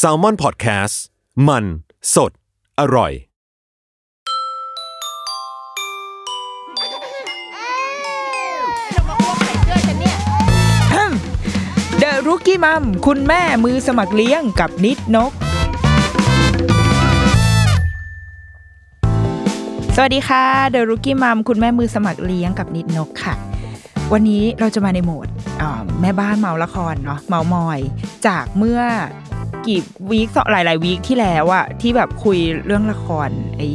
s a l ม o n PODCAST มัน สด อร่อยเดอะรุกี้มัมคุณแม่มือสมัครเลี้ยงกับนิดนก สวัสดีค่ะเดอะรุกี้มัมคุณแม่มือสมัครเลี้ยงกับนิดนกค่ะ วันนี้เราจะมาในโหมดแม่บ้านเมาละครเนาะเมามอย จากเมื่อกี่วีคหลายๆวีคที่แล้วอะที่แบบคุยเรื่องละครไอ้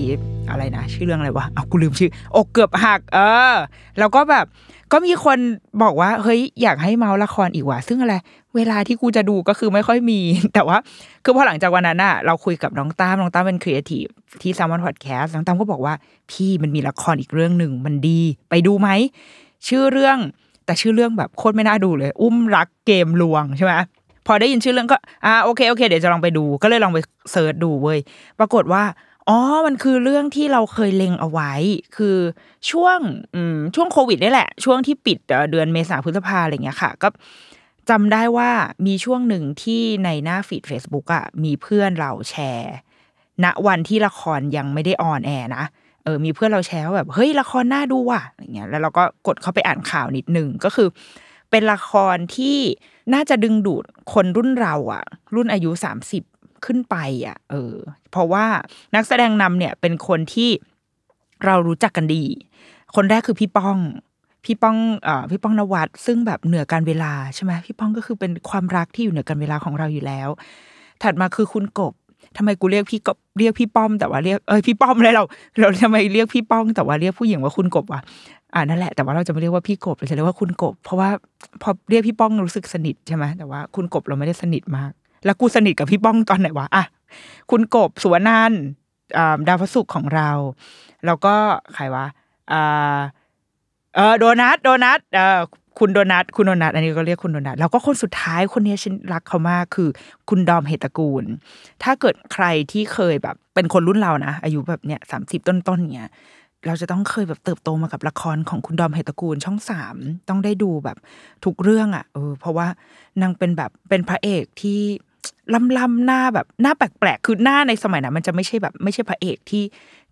อะไรนะชื่อเรื่องอะไรวะเอากูลืมชื่อ อกเกือบหัก เออ แล้วก็แบบก็มีคนบอกว่า เฮ้ยอยากให้เมาละครอีกว่ะซึ่งอะไร เวลาที่กูจะดูก็คือไม่ค่อยมี แต่ว่า คือพอหลังจากวันนั้นอะเราคุยกับน้องตามน้องตามเป็นครีเอทีฟที่ s ซ l m o n Podcast น้องตามก็บอกว่า พี่มันมีละครอีกเรื่องหนึ่งมันดี ไปดูไหม ชื่อเรื่อง แต่ชื่อเรื่องแบบโคตรไม่น่าดูเลย อุ้มรักเกมลวงใช่ไหมพอได้ยินชื่อเรื่องก็อ่าโอเคโอเค เดี๋ยวจะลองไปดู ก็เลยลองไป search ดูเว้ยปรากฏว่าอ๋อ มันคือเรื่องที่เราเคยเล็งเอาไว้ คือช่วงอืมช่วงโควิดนี่แหละ ช่วงที่ปิดเดือนเมษาพฤษภาอะไรเงี้ยค่ะ ก็จำได้ว่ามีช่วงหนึ่งที่ในหน้า feed Facebook อะมีเพื่อนเราแชร์ ณวันที่ละครยังไม่ได้ on air นะ เออมีเพื่อนเราแชร์ว่าแบบเฮ้ยละครน่าดูว่ะอะไรเงี้ยแล้วเราก็กดเข้าไปอ่านข่าวนิดนึงก็คือ เป็นละครที่น่าจะดึงดูดคนรุ่นเราอะรุ่นอายุสามสิบขึ้นไปอะ เออ เพราะว่านักแสดงนำเนี่ยเป็นคนที่เรารู้จักกันดี คนแรกคือพี่ป้อง พี่ป้องเอ่อพี่ป้องนวัดซึ่งแบบเหนือการเวลาใช่ไหมพี่ป้องก็คือเป็นความรักที่อยู่เหนือการเวลาของเราอยู่แล้ว ถัดมาคือคุณกบ ทำไมกูเรียกพี่กบเรียกพี่ป้อม แต่ว่าเรียกเอ้ยพี่ป้อมเลยเรา เราทำไมเรียกพี่ป้องแต่ว่าเรียกผู้หญิงว่าคุณกบวะอ่านั่นแหละแต่ว่าเราจะไม่เรียกว่าพี่กบเราจะเรียกว่าคุณกบ เพราะว่าพอเรียกพี่ป้องรู้สึกสนิทใช่ไหมแต่ว่าคุณกบเราไม่ได้สนิทมาก แล้วกูสนิทกับพี่ป้องตอนไหนวะอะคุณกบสุวรรณันดาวพระศุกร์ของเรา แล้วก็ใครวะอ่าเออโดนัทโดนัทเออ คุณโดนัทคุณโดนัทอันนี้ก็เรียกคุณโดนัทแล้วก็คนสุดท้ายคนนี้ฉันรักเขามากคือ คุณดอมเหตกูล ถ้าเกิดใครที่เคยแบบ เป็นคนรุ่นเรานะ อายุแบบเนี้ยสามสิบต้นๆเนี้ยเราจะต้องเคยแบบเติบโตมากับละครของคุณดอมเหตกูลช่องสามต้องได้ดูแบบทุกเรื่องอะ่ะเออเพราะว่านางเป็นแบบเป็นพระเอกที่ล่ำล่ำหน้าแบบหน้าแปลกๆ คือหน้าในสมัยนั้นมันจะไม่ใช่แบบไม่ใช่พระเอกที่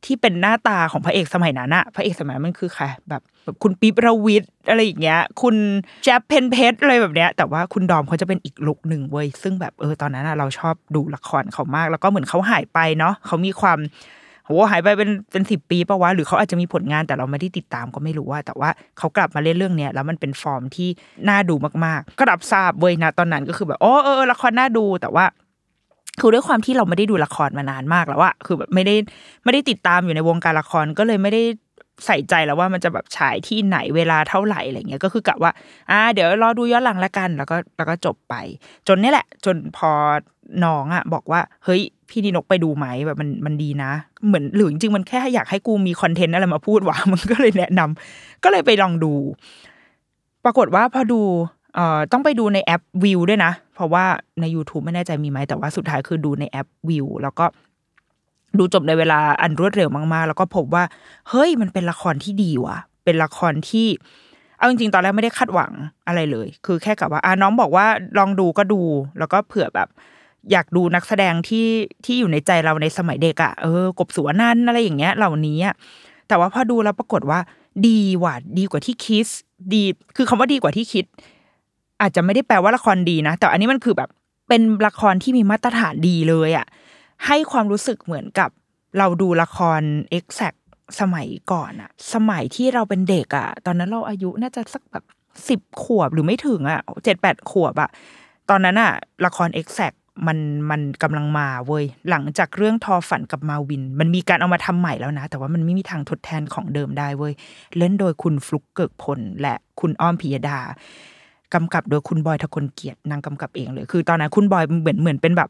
ที่เป็นหน้าตาของพระเอกสมัยนั้นอะพระเอกสมัยนั้นมันคือใครแบบแบบคุณปิ๊บระวิทอะไรอย่างเงี้ย คุณแจ๊บเพนเพชรอะไรแบบเนี้ย แต่ว่าคุณดอมเขาจะเป็นอีกลุกหนึ่งเว้ยซึ่งแบบเออตอนนั้นอะเราชอบดูละครเขามาก แล้วก็เหมือนเขาหายไปเนาะเขามีความโหหายไปเป็นเป็นสิบปีปะวะหรือเขาอาจจะมีผลงานแต่เราไม่ได้ติดตามก็ไม่รู้ว่า แต่ว่าเขากลับมาเล่นเรื่องเนี้ยแล้วมันเป็นฟอร์มที่น่าดูมากๆ ก็รับทราบเว้ยนะตอนนั้นก็คือแบบโอ้เออเออละครน่าดูแต่ว่า คือด้วยความที่เราไม่ได้ดูละครมานานมากแล้วอะคือแบบไม่ได้ไม่ได้ติดตามอยู่ในวงการละครก็เลยไม่ได้ใส่ใจแล้วว่ามันจะแบบฉายที่ไหนเวลาเท่าไหร่อะไรเงี้ยก็คือกะว่า อ่า เดี๋ยวรอดูย้อนหลังละกัน แล้วก็แล้วก็จบไป จนนี่แหละ จนพอน้องอะบอกว่า เฮ้ย พี่นินกไปดูไหมแบบมันมันดีนะ เหมือนหรือจริงๆมันแค่อยากให้กูมีคอนเทนต์อะไรมาพูดว่ะมันก็เลยแนะนำก็เลยไปลองดู ปรากฏว่าพอดูเอ่อต้องไปดูในแอปวิวด้วยนะ เพราะว่าใน YouTube ไม่แน่ใจมีไหมแต่ว่าสุดท้ายคือดูในแอปวิวแล้วก็ดูจบในเวลาอันรวดเร็วมาก ๆ แล้วก็พบว่า เฮ้ยมันเป็นละครที่ดีว่ะ เป็นละครที่เอาจริงๆ ตอนแรกไม่ได้คาดหวังอะไรเลย คือแค่กับว่าอ่าน้องบอกว่าลองดูก็ดู แล้วก็เผื่อแบบ อยากดูนักแสดงที่ที่อยู่ในใจเราในสมัยเด็กอะ่ะเออกบสวรรณันอะไรอย่างเงี้ย เหล่านี้แต่ว่าพอดูแล้วปรากฏว่า ดีว่ะดีกว่าที่คิดดี คือคำว่าดีกว่าที่คิด อาจจะไม่ได้แปลว่าละครดีนะ แต่อันนี้มันคือแบบเป็นละครที่มีมาตรฐานดีเลยอะ่ะให้ความรู้สึกเหมือนกับเราดูละคร exact สมัยก่อนอะสมัยที่เราเป็นเด็กอะตอนนั้นเราอายุน่าจะสักแบบสิบขวบหรือไม่ถึงอะเจ็ดแปดขวบอะตอนนั้นอะละคร exact มันมันกำลังมาเว้ยหลังจากเรื่องทอฝันกับมาวิน มันมีการเอามาทำใหม่แล้วนะ แต่ว่ามันไม่มีทางทดแทนของเดิมได้เว้ยเล่นโดยคุณฟลุกเกิกพลและคุณอ้อมพิยดา กำกับโดยคุณบอยทะคนเกียรตินางกำกับเองเลย คือตอนนั้นคุณบอยเหมือนเหมือนเป็นแบบ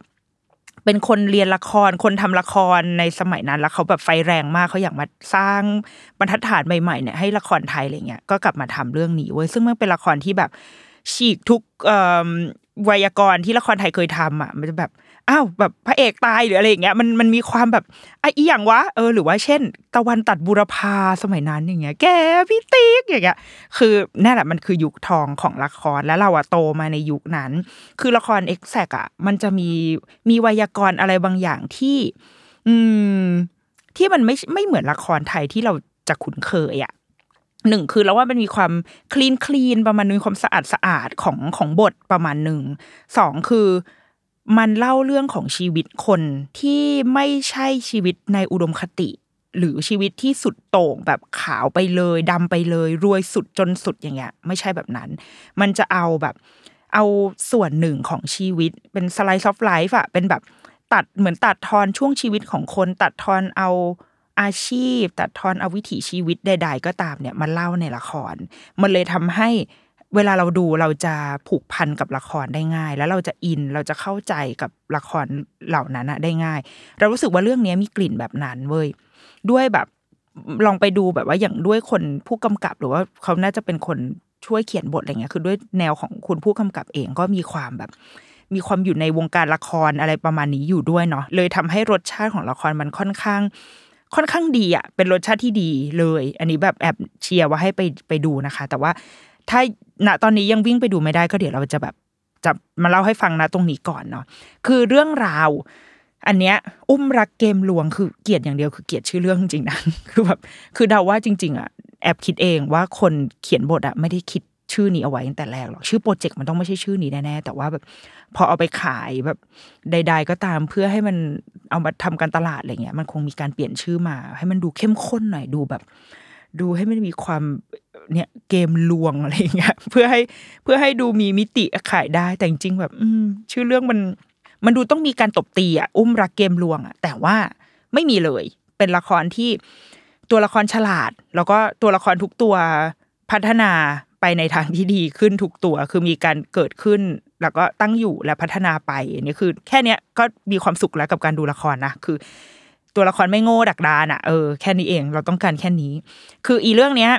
เป็นคนเรียนละคร คนทำละครในสมัยนั้น แล้วเขาแบบไฟแรงมากเขาอยากมาสร้างบรรทัดฐานใหม่ๆเนี่ยให้ละครไทยอะไรเงี้ยก็กลับมาทำเรื่องนี้เว้ยซึ่งมันเป็นละครที่แบบฉีกทุกไวยากรณ์ที่ละครไทยเคยทำอะ มันจะแบบ อ้าวแบบพระเอกตายหรืออะไรอย่างเงี้ยมันมันมีความแบบไอ้อีหยังวะเออหรือว่าเช่น ตะวันตัดบุรพาสมัยนั้นอย่างเงี้ย แกพี่ติ๊กอย่างเงี้ย คือนั่นแหละมันคือยุคทองของละครแล้วเราอะโตมาในยุคนั้น คือละครเอ็กแซกอะมันจะมีมีไวยากรณ์อะไรบางอย่างที่ อืม ที่มันไม่ไม่เหมือนละครไทยที่เราจะคุ้นเคยอะหนึ่งคือเราว่ามันมีความคลีนคลีนประมาณนึงความสะอาดสะอาดของของบทประมาณหนึ่งสองคือ มันเล่าเรื่องของชีวิตคนที่ไม่ใช่ชีวิตในอุดมคติ หรือชีวิตที่สุดโต่งแบบขาวไปเลยดำไปเลย รวยสุดจนสุดอย่างเงี้ย ไม่ใช่แบบนั้น มันจะเอาแบบเอาส่วนหนึ่งของชีวิตเป็นสไลด์ซอฟไลฟ์อะเป็นแบบตัดเหมือนตัดทอนช่วงชีวิตของคน ตัดทอนเอาอาชีพ ตัดทอนเอาวิถีชีวิตใด ๆ ก็ตามเนี่ยมาเล่าในละคร มันเลยทำให้ เวลาเราดูเราจะผูกพันกับละครได้ง่าย แล้วเราจะอินเราจะเข้าใจกับละครเหล่านั้นอะได้ง่าย เรารู้สึกว่าเรื่องนี้มีกลิ่นแบบนั้นเว้ยด้วยแบบลองไปดูแบบว่าอย่างด้วยคนผู้กำกับหรือว่าเขาน่าจะเป็นคนช่วยเขียนบทอะไรเงี้ยคือด้วยแนวของคุณผู้กำกับเองก็มีความแบบ มีความอยู่ในวงการละครอะไรประมาณนี้อยู่ด้วยเนาะเลยทำให้รสชาติของละครมันค่อนข้าง ค่อนข้างดีอะเป็นรสชาติที่ดีเลย อันนี้แบบแอบเชียร์ว่าให้ไปไปดูนะคะ แต่ว่า ถ้าณตอนนี้ยังวิ่งไปดูไม่ได้ก็เดี๋ยวเราจะแบบจะมาเล่าให้ฟังนะตรงนี้ก่อนเนาะคือเรื่องราว อันเนี้ย อุ้มรักเกมลวงคือเกลียดอย่างเดียวคือเกลียดชื่อเรื่องจริงนะคือแบบคือเดาว่าจริง ๆอะแอบคิดเองว่าคนเขียนบทอะไม่ได้คิดชื่อนี้เอาไว้ตั้งแต่แรกหรอกชื่อโปรเจกต์มันต้องไม่ใช่ชื่อนี้แน่ๆแต่ว่าแบบพอเอาไปขายแบบใด ๆ ก็ตามเพื่อให้มันเอามาทำการตลาดอะไรเงี้ย มันคงมีการเปลี่ยนชื่อมา ให้มันดูเข้มข้นหน่อยดูแบบ ดูให้มันมีความเนี่ยเกมลวงอะไรเงี้ยเพื่อให้เพื่อให้ดูมีมิติขายได้แต่จริงๆแบบ อืชื่อเรื่องมัน มันดูต้องมีการตบตีอะอุ้มรักเกมลวงอะแต่ว่าไม่มีเลย เป็นละครที่ตัวละครฉลาด แล้วก็ตัวละครทุกตัวพัฒนาไปในทางที่ดีขึ้นทุกตัวคือมีการเกิดขึ้น แล้วก็ตั้งอยู่และพัฒนาไปอันนี้คือ แค่เนี้ยก็มีความสุขแล้วกับการดูละครนะคือ ตัวละครไม่โง่ดักดานอะเออแค่นี้เองเราต้องการแค่นี้ คืออีเรื่องเนี้ย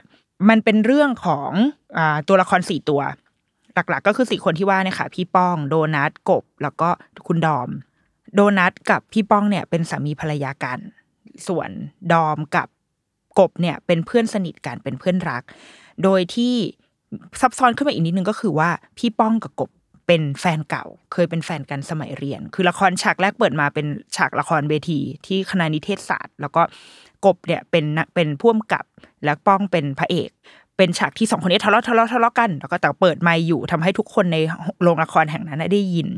มันเป็นเรื่องของอ่าตัวละครสี่ตัว หลักๆ ก็คือสี่คนที่ว่าเนี่ยค่ะ พี่ป้องโดนัทกบ แล้วก็คุณดอม โดนัทกับพี่ป้องเนี่ย เป็นสามีภรรยากัน ส่วนดอมกับกบเนี่ย เป็นเพื่อนสนิทกันเป็นเพื่อนรัก โดยที่ซับซ้อนขึ้นมาอีกนิดนึงก็คือว่าพี่ป้องกับกบ เป็นแฟนเก่า เคยเป็นแฟนกันสมัยเรียน คือละครฉากแรกเปิดมาเป็นฉากละครเวที ที่คณะนิเทศศาสตร์ แล้วก็กบเนี่ยเป็นเป็นพ่วมกับแล้วป้องเป็นพระเอก เป็นฉากที่สองคนนี้ทะเลาะทะเลาะทะเลาะกัน แล้วก็แต่เปิดไมค์อยู่ทำให้ทุกคนในโรงละครแห่งนั้นได้ยิน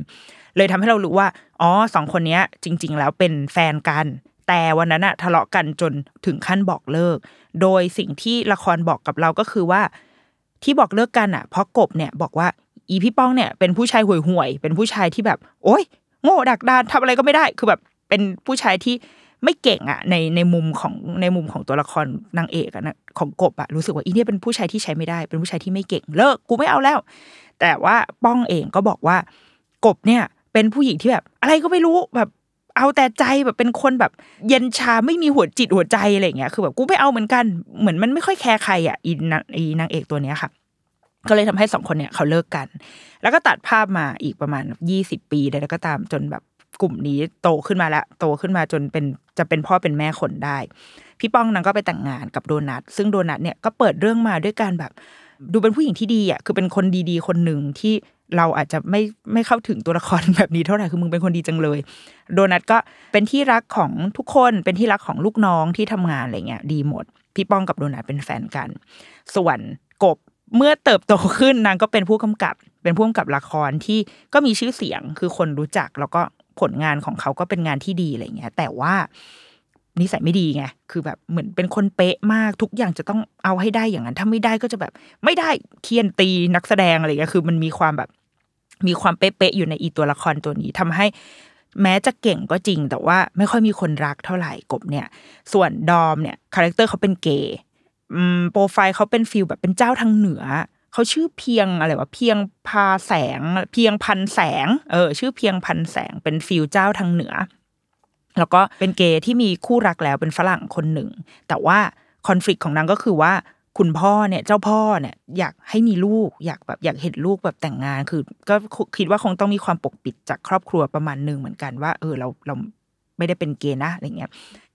เลยทำให้เรารู้ว่าอ๋อสองคนนี้จริง ๆ แล้วเป็นแฟนกันแต่วันนั้นอะทะเลาะกันจนถึงขั้นบอกเลิก โดยสิ่งที่ละครบอกกับเราก็คือว่า ที่บอกเลิกกันอะเพราะกบเนี่ยบอกว่า อีพี่ป้องเนี่ยเป็นผู้ชายห่วยห่วยๆเป็นผู้ชายที่แบบ โอ๊ยโง่ดักดานทำอะไรก็ไม่ได้ คือแบบเป็นผู้ชายที่ไม่เก่งอะในในมุมของในมุมของตัวละครนางเอกอะนะของกบอะรู้สึกว่าอีเนี่ยเป็นผู้ชายที่ใช้ไม่ได้ เป็นผู้ชายที่ไม่เก่งเลิกกูไม่เอาแล้ว แต่ว่าป้องเองก็บอกว่ากบเนี่ย เป็นผู้หญิงที่แบบ อะไรก็ไม่รู้แบบเอาแต่ใจแบบเป็นคนแบบเย็นชาไม่มีหัวจิตหัวใจอะไรเงี้ยคือแบบกูไม่เอาเหมือนกันเหมือนมันไม่ค่อยแคร์ใครอะอีนางเอกตัวเนี้ยค่ะ ก็เลยทำให้สองคนเนี่ยเขาเลิกกัน แล้วก็ตัดภาพมาอีกประมาณยี่สิบปีใดๆก็ตามจนแบบกลุ่มนี้โตขึ้นมาแล้วโตขึ้นมาจนเป็นจะเป็นพ่อเป็นแม่คนได้ พี่ป้องนั้นก็ไปแต่งงานกับโดนัทซึ่งโดนัทเนี่ยก็เปิดเรื่องมาด้วยการแบบ ดูเป็นผู้หญิงที่ดีอะคือเป็นคนดีๆ คนหนึ่งที่เราอาจจะไม่ไม่เข้าถึงตัวละครแบบนี้เท่าไหร่คือมึงเป็นคนดีจังเลย โดนัทก็เป็นที่รักของทุกคนเป็นที่รักของลูกน้องที่ทำงานอะไรเงี้ยดีหมด พี่ป้องกับโดนัทเป็นแฟนกัน ส่วนกบ เมื่อเติบโตขึ้นนางก็เป็นผู้กำกับ เป็นผู้กำกับละครที่ก็มีชื่อเสียงคือคนรู้จักแล้วก็ผลงานของเขาก็เป็นงานที่ดีอะไรเงี้ย แต่ว่านิสัยไม่ดีไง คือแบบเหมือนเป็นคนเป๊ะมากทุกอย่างจะต้องเอาให้ได้อย่างนั้น ถ้าไม่ได้ก็จะแบบ ไม่ได้เคียนตีนักแสดงอะไรเงี้ยคือมันมีความแบบ มีความเป๊ะๆอยู่ในอีตัวละครตัวนี้ทำให้แม้จะเก่งก็จริง แต่ว่าไม่ค่อยมีคนรักเท่าไหร่กบเนี่ย ส่วนดอมเนี่ย character เขาเป็นเกย์ โปรไฟล์เขาเป็น feel แบบเป็นเจ้าทางเหนือ เขาชื่อเพียงอะไรวะเพียงพาแสง เพียงพันแสง เออ ชื่อเพียงพันแสงเป็น feel เจ้าทางเหนือ แล้วก็เป็นเกย์ที่มีคู่รักแล้วเป็นฝรั่งคนหนึ่ง แต่ว่าคอน FLICT ของนางก็คือว่าคุณพ่อเนี่ยเจ้าพ่อเนี่ยอยากให้มีลูกอยากแบบอยากเห็นลูกแบบแต่งงาน คือ ก็คิดว่าคงต้องมีความปกปิดจากครอบครัวประมาณหนึ่งเหมือนกันว่า เออเราเราไม่ได้เป็นเกย์นะอะไรเงี้ย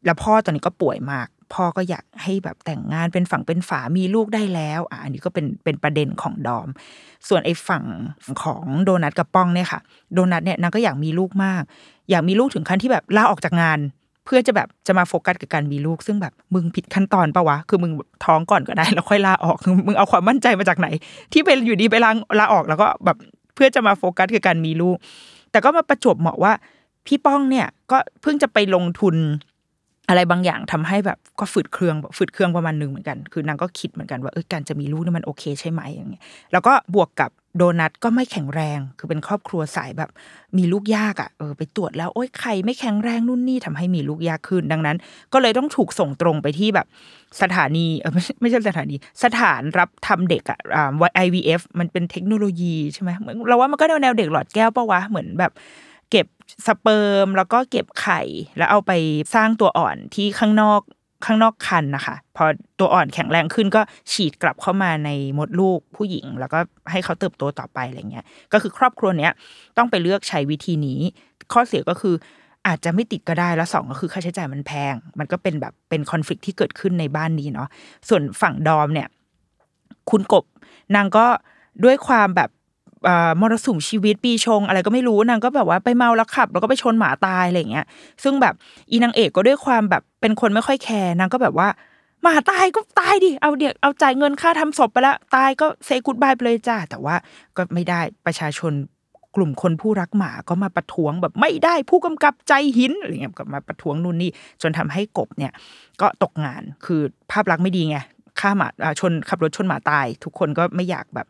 แล้วพ่อตอนนี้ก็ป่วยมาก พ่อก็อยากให้แบบแต่งงานเป็นฝั่งเป็นฝามีลูกได้แล้วอะอันนี้ก็เป็นเป็นประเด็นของดอม ส่วนไอ้ฝั่งของโดนัทกับป้องเนี่ยค่ะ โดนัทเนี่ยนางก็อยากมีลูกมาก อยากมีลูกถึงขั้นที่แบบลาออกจากงาน เพื่อจะแบบจะมาโฟกัสกับการมีลูก ซึ่งแบบมึงผิดขั้นตอนปะวะคือมึงท้องก่อนก็ได้แล้วค่อยลาออกคือมึงเอาความมั่นใจมาจากไหน ที่เป็นอยู่ดีไปลาลาออกแล้วก็แบบเพื่อจะมาโฟกัสกับการมีลูก แต่ก็มาประจวบเหมาะว่าพี่ป้องเนี่ยก็เพิ่งจะไปลงทุน อะไรบางอย่างทำให้แบบก็ฝืดเครื่องฝืดเครื่องประมาณหนึ่งเหมือนกัน คือนางก็คิดเหมือนกันว่าเออการจะมีลูกนี่มันโอเคใช่ไหมอย่างเงี้ยแล้วก็บวกกับโดนัทก็ไม่แข็งแรง คือเป็นครอบครัวสายแบบ มีลูกยากอะ่ะเออไปตรวจแล้วโอ้ยไข่ไม่แข็งแรงนู่นนี่ทำให้มีลูกยากขึ้น ดังนั้น ก็เลยต้องถูกส่งตรงไปที่แบบ สถานีเออไม่ใช่สถานี สถานรับทำเด็กอะอ่า IVF มันเป็นเทคโนโลยีใช่ไหมเหมือนเราว่ามันก็แนวแนวเด็กหลอดแก้วปะวะเหมือนแบบ เก็บสเปิร์มแล้วก็เก็บไข่ แล้วเอาไปสร้างตัวอ่อนที่ข้างนอกข้างนอกคันนะคะพอตัวอ่อนแข็งแรงขึ้นก็ฉีดกลับเข้ามาในมดลูกผู้หญิง แล้วก็ให้เขาเติบโตต่อไปอะไรเงี้ยก็คือครอบครัวเนี้ยต้องไปเลือกใช้วิธีนี้ ข้อเสียก็คืออาจจะไม่ติดก็ได้แล้วสองก็คือค่าใช้จ่ายมันแพง มันก็เป็นแบบเป็นคอนฟ lict ที่เกิดขึ้นในบ้านนี้เนาะส่วนฝั่งดอมเนี่ย คุณกบนางก็ด้วยความแบบ มรสุมชีวิตปีชง อะไรก็ไม่รู้นางก็แบบว่าไปเมาแล้วขับ แล้วก็ไปชนหมาตายอะไรเงี้ย ซึ่งแบบอีนางเอกก็ด้วยความแบบเป็นคนไม่ค่อยแคร์นางก็แบบว่าหมาตายก็ตายดิเอาเดี๋ยวเอาจ่ายเงินค่าทำศพไปล้วตายก็เซกูดบายไปเลยจ้าแต่ว่าก็ไม่ได้ประชาชนกลุ่มคนผู้รักหมาก็มาประท้วงแบบไม่ได้ผู้กำกับใจหินอะไรเงี้ยก็มาประท้วงนู่นนี่จนทำให้กบเนี่ย ก็ตกงานคือภาพลักษณ์ไม่ดีไงฆ่าหมาชนขับรถชนหมาตาย ทุกคนก็ไม่อยากแบบ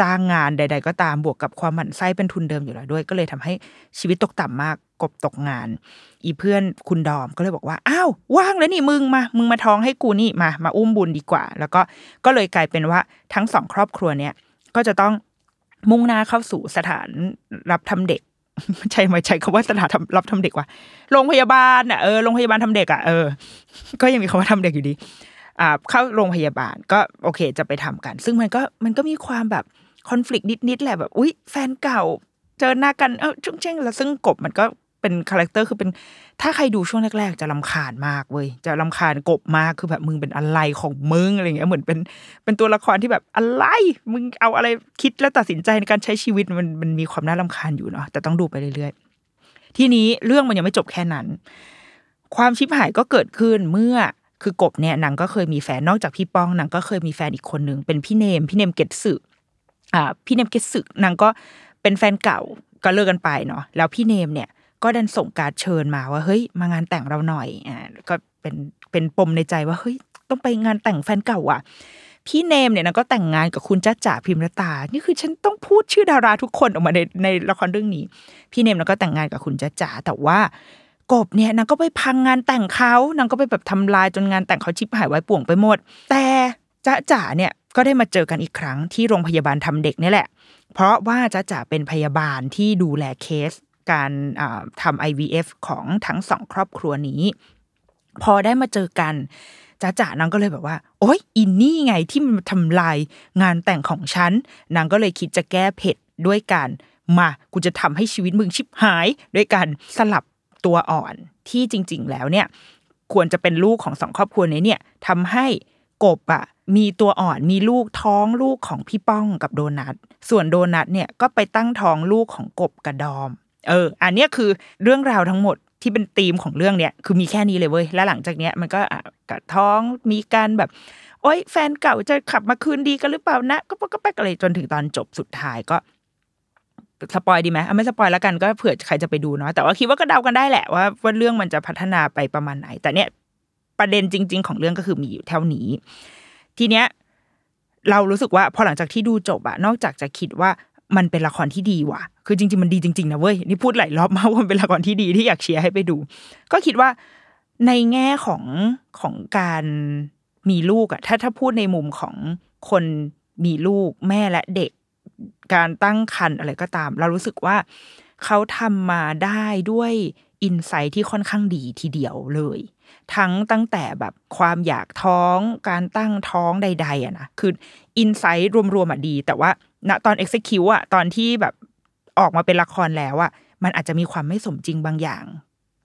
จ้างงานใด ๆ ก็ตามบวกกับความหมั่นไส้เป็นทุนเดิมอยู่แล้วด้วย ก็เลยทำให้ชีวิตตกต่ำมากกบตกงาน อีเพื่อนคุณดอมก็เลยบอกว่าอ้าวว่างแล้วนี่มึงมา มึงมาท้องให้กูนี่มา มาอุ้มบุญดีกว่า แล้วก็ก็เลยกลายเป็นว่าทั้งสองครอบครัวเนี่ยก็จะต้องมุ่งหน้าเข้าสู่สถานรับทำเด็กใช่ไหมใช้คำว่าสถานรับทำเด็กว่าโรงพยาบาลอะเออโรงพยาบาลทำเด็กอะเออก็ยังมีคำว่าทำเด็กอยู่ดี เข้าโรงพยาบาลก็โอเคจะไปทำกัน ซึ่งมันก็มันก็มีความแบบคอน FLICT นิดๆแหละแบบอุ๊ยแฟนเก่า เจอหน้ากันเออชุ่งเช่งแล้วซึ่งกบมันก็เป็น character คือเป็นถ้าใครดูช่วงแรก ๆ จะรำคาญมากเว้ยจะรำคาญกบมากคือแบบมึงเป็นอะไรของมึงอะไรเงี้ยเหมือนเป็นเป็นตัวละครที่แบบอะไร มึงเอาอะไรคิดแล้วตัดสินใจในการใช้ชีวิตมันมันมีความน่าลำคาญอยู่เนาะแต่ต้องดูไปเรื่อยๆ ทีนี้เรื่องมันยังไม่จบแค่นั้น ความชิบหายก็เกิดขึ้นเมื่อ คือกบเนี่ยนางก็เคยมีแฟนนอกจากพี่ป้องนางก็เคยมีแฟนอีกคนหนึ่งเป็นพี่เนมพี่เนมเกตสึอ่าพี่เนมเกตสึนางก็เป็นแฟนเก่าก็เลิกกันไปเนาะแล้วพี่เนมเนี่ยก็ดันส่งการเชิญมาว่าเฮ้ยมางานแต่งเราหน่อยอ่าก็เป็นเป็นปมในใจว่าเฮ้ยต้องไปงานแต่งแฟนเก่าอะพี่เนมเนี่ยนางก็แต่งงานกับคุณจ้าจ๋าพิมรตา นี่คือฉันต้องพูดชื่อดาราทุกคนออกมาในในละครเรื่องนี้ พี่เนมนางก็แต่งงานกับคุณจ้าจ๋าแต่ว่า กบเนี่ยนางก็ไปพังงานแต่งเขานางก็ไปแบบทำลายจนงานแต่งเขาชิบหายไว้ป่วงไปหมด แต่จ้าจ๋าเนี่ยก็ได้มาเจอกันอีกครั้งที่โรงพยาบาลทำเด็กนี่แหละ เพราะว่าจ้าจ๋าเป็นพยาบาลที่ดูแลเคสการทำ IVF ของทั้งสองครอบครัวนี้ พอได้มาเจอกันจ้าจ๋านางก็เลยแบบว่า โอ๊ยอินนี่ไงที่มันทำลายงานแต่งของฉันนางก็เลยคิดจะแก้เผ็ดด้วยการมา กูจะทำให้ชีวิตมึงชิบหาย ด้วยการสลับ ตัวอ่อนที่จริง ๆ แล้วเนี่ย ควรจะเป็นลูกของสองครอบครัวนี้เนี่ยทำให้กบอะมีตัวอ่อนมีลูกท้องลูกของพี่ป้องกับโดนัทส่วนโดนัทเนี่ยก็ไปตั้งท้องลูกของกบกับดอม เออ อันนี้คือเรื่องราวทั้งหมดที่เป็นธีมของเรื่องเนี้ยคือมีแค่นี้เลยเว้ยแล้วหลังจากเนี้ยมันก็กับท้องมีการแบบโอ๊ยแฟนเก่าจะขับมาคืนดีกันหรือเปล่านะ ก็ก็แป๊กอะไรจนถึงตอนจบสุดท้ายก็ สปอยดีไหมไม่สปอยแล้วกันก็เผื่อใครจะไปดูเนาะแต่ว่าคิดว่าก็เดากันได้แหละว่าว่าเรื่องมันจะพัฒนาไปประมาณไหน แต่เนี้ยประเด็นจริง ๆ ของเรื่องก็คือมีอยู่เท่านี้ ทีเนี้ยเรารู้สึกว่าพอหลังจากที่ดูจบอะนอกจากจะคิดว่ามันเป็นละครที่ดีว่ะ คือจริง ๆ มันดีจริง ๆ นะเว้ย นี่พูดหลายรอบมากว่ามันเป็นละครที่ดีที่อยากเชียร์ให้ไปดู ก็คิดว่าในแง่ของของการมีลูกอะถ้าถ้าพูดในมุมของคนมีลูกแม่และเด็ก การตั้งครรภ์อะไรก็ตาม เรารู้สึกว่าเขาทำมาได้ด้วยอินไซต์ที่ค่อนข้างดีทีเดียวเลย ทั้งตั้งแต่แบบความอยากท้อง การตั้งท้องใดๆอะนะคืออินไซต์รวมๆอะดี แต่ว่าณตอน execute อะตอนที่แบบออกมาเป็นละครแล้วอะมันอาจจะมีความไม่สมจริงบางอย่าง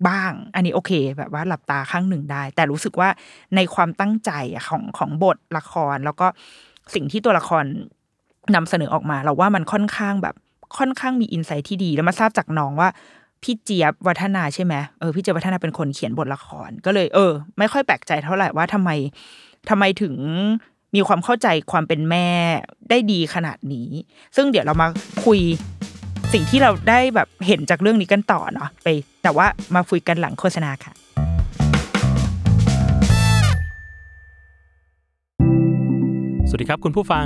บ้าง อันนี้โอเค แบบว่าหลับตาข้างหนึ่งได้ แต่รู้สึกว่าในความตั้งใจของของบทละครแล้วก็สิ่งที่ตัวละคร นำเสนอออกมา เราว่ามันค่อนข้างแบบค่อนข้างมีอินไซต์ที่ดี แล้วมาทราบจากน้องว่าพี่เจี๊ยบวัฒนาใช่ไหมเออพี่เจี๊ยบวัฒนาเป็นคนเขียนบทละคร ก็เลยเออ ไม่ค่อยแปลกใจเท่าไหร่ว่าทำไมทำไมถึงมีความเข้าใจความเป็นแม่ได้ดีขนาดนี้ ซึ่งเดี๋ยวเรามาคุยสิ่งที่เราได้แบบเห็นจากเรื่องนี้กันต่อเนาะไป แต่ว่ามาคุยกันหลังโฆษณาค่ะสวัสดีครับคุณผู้ฟัง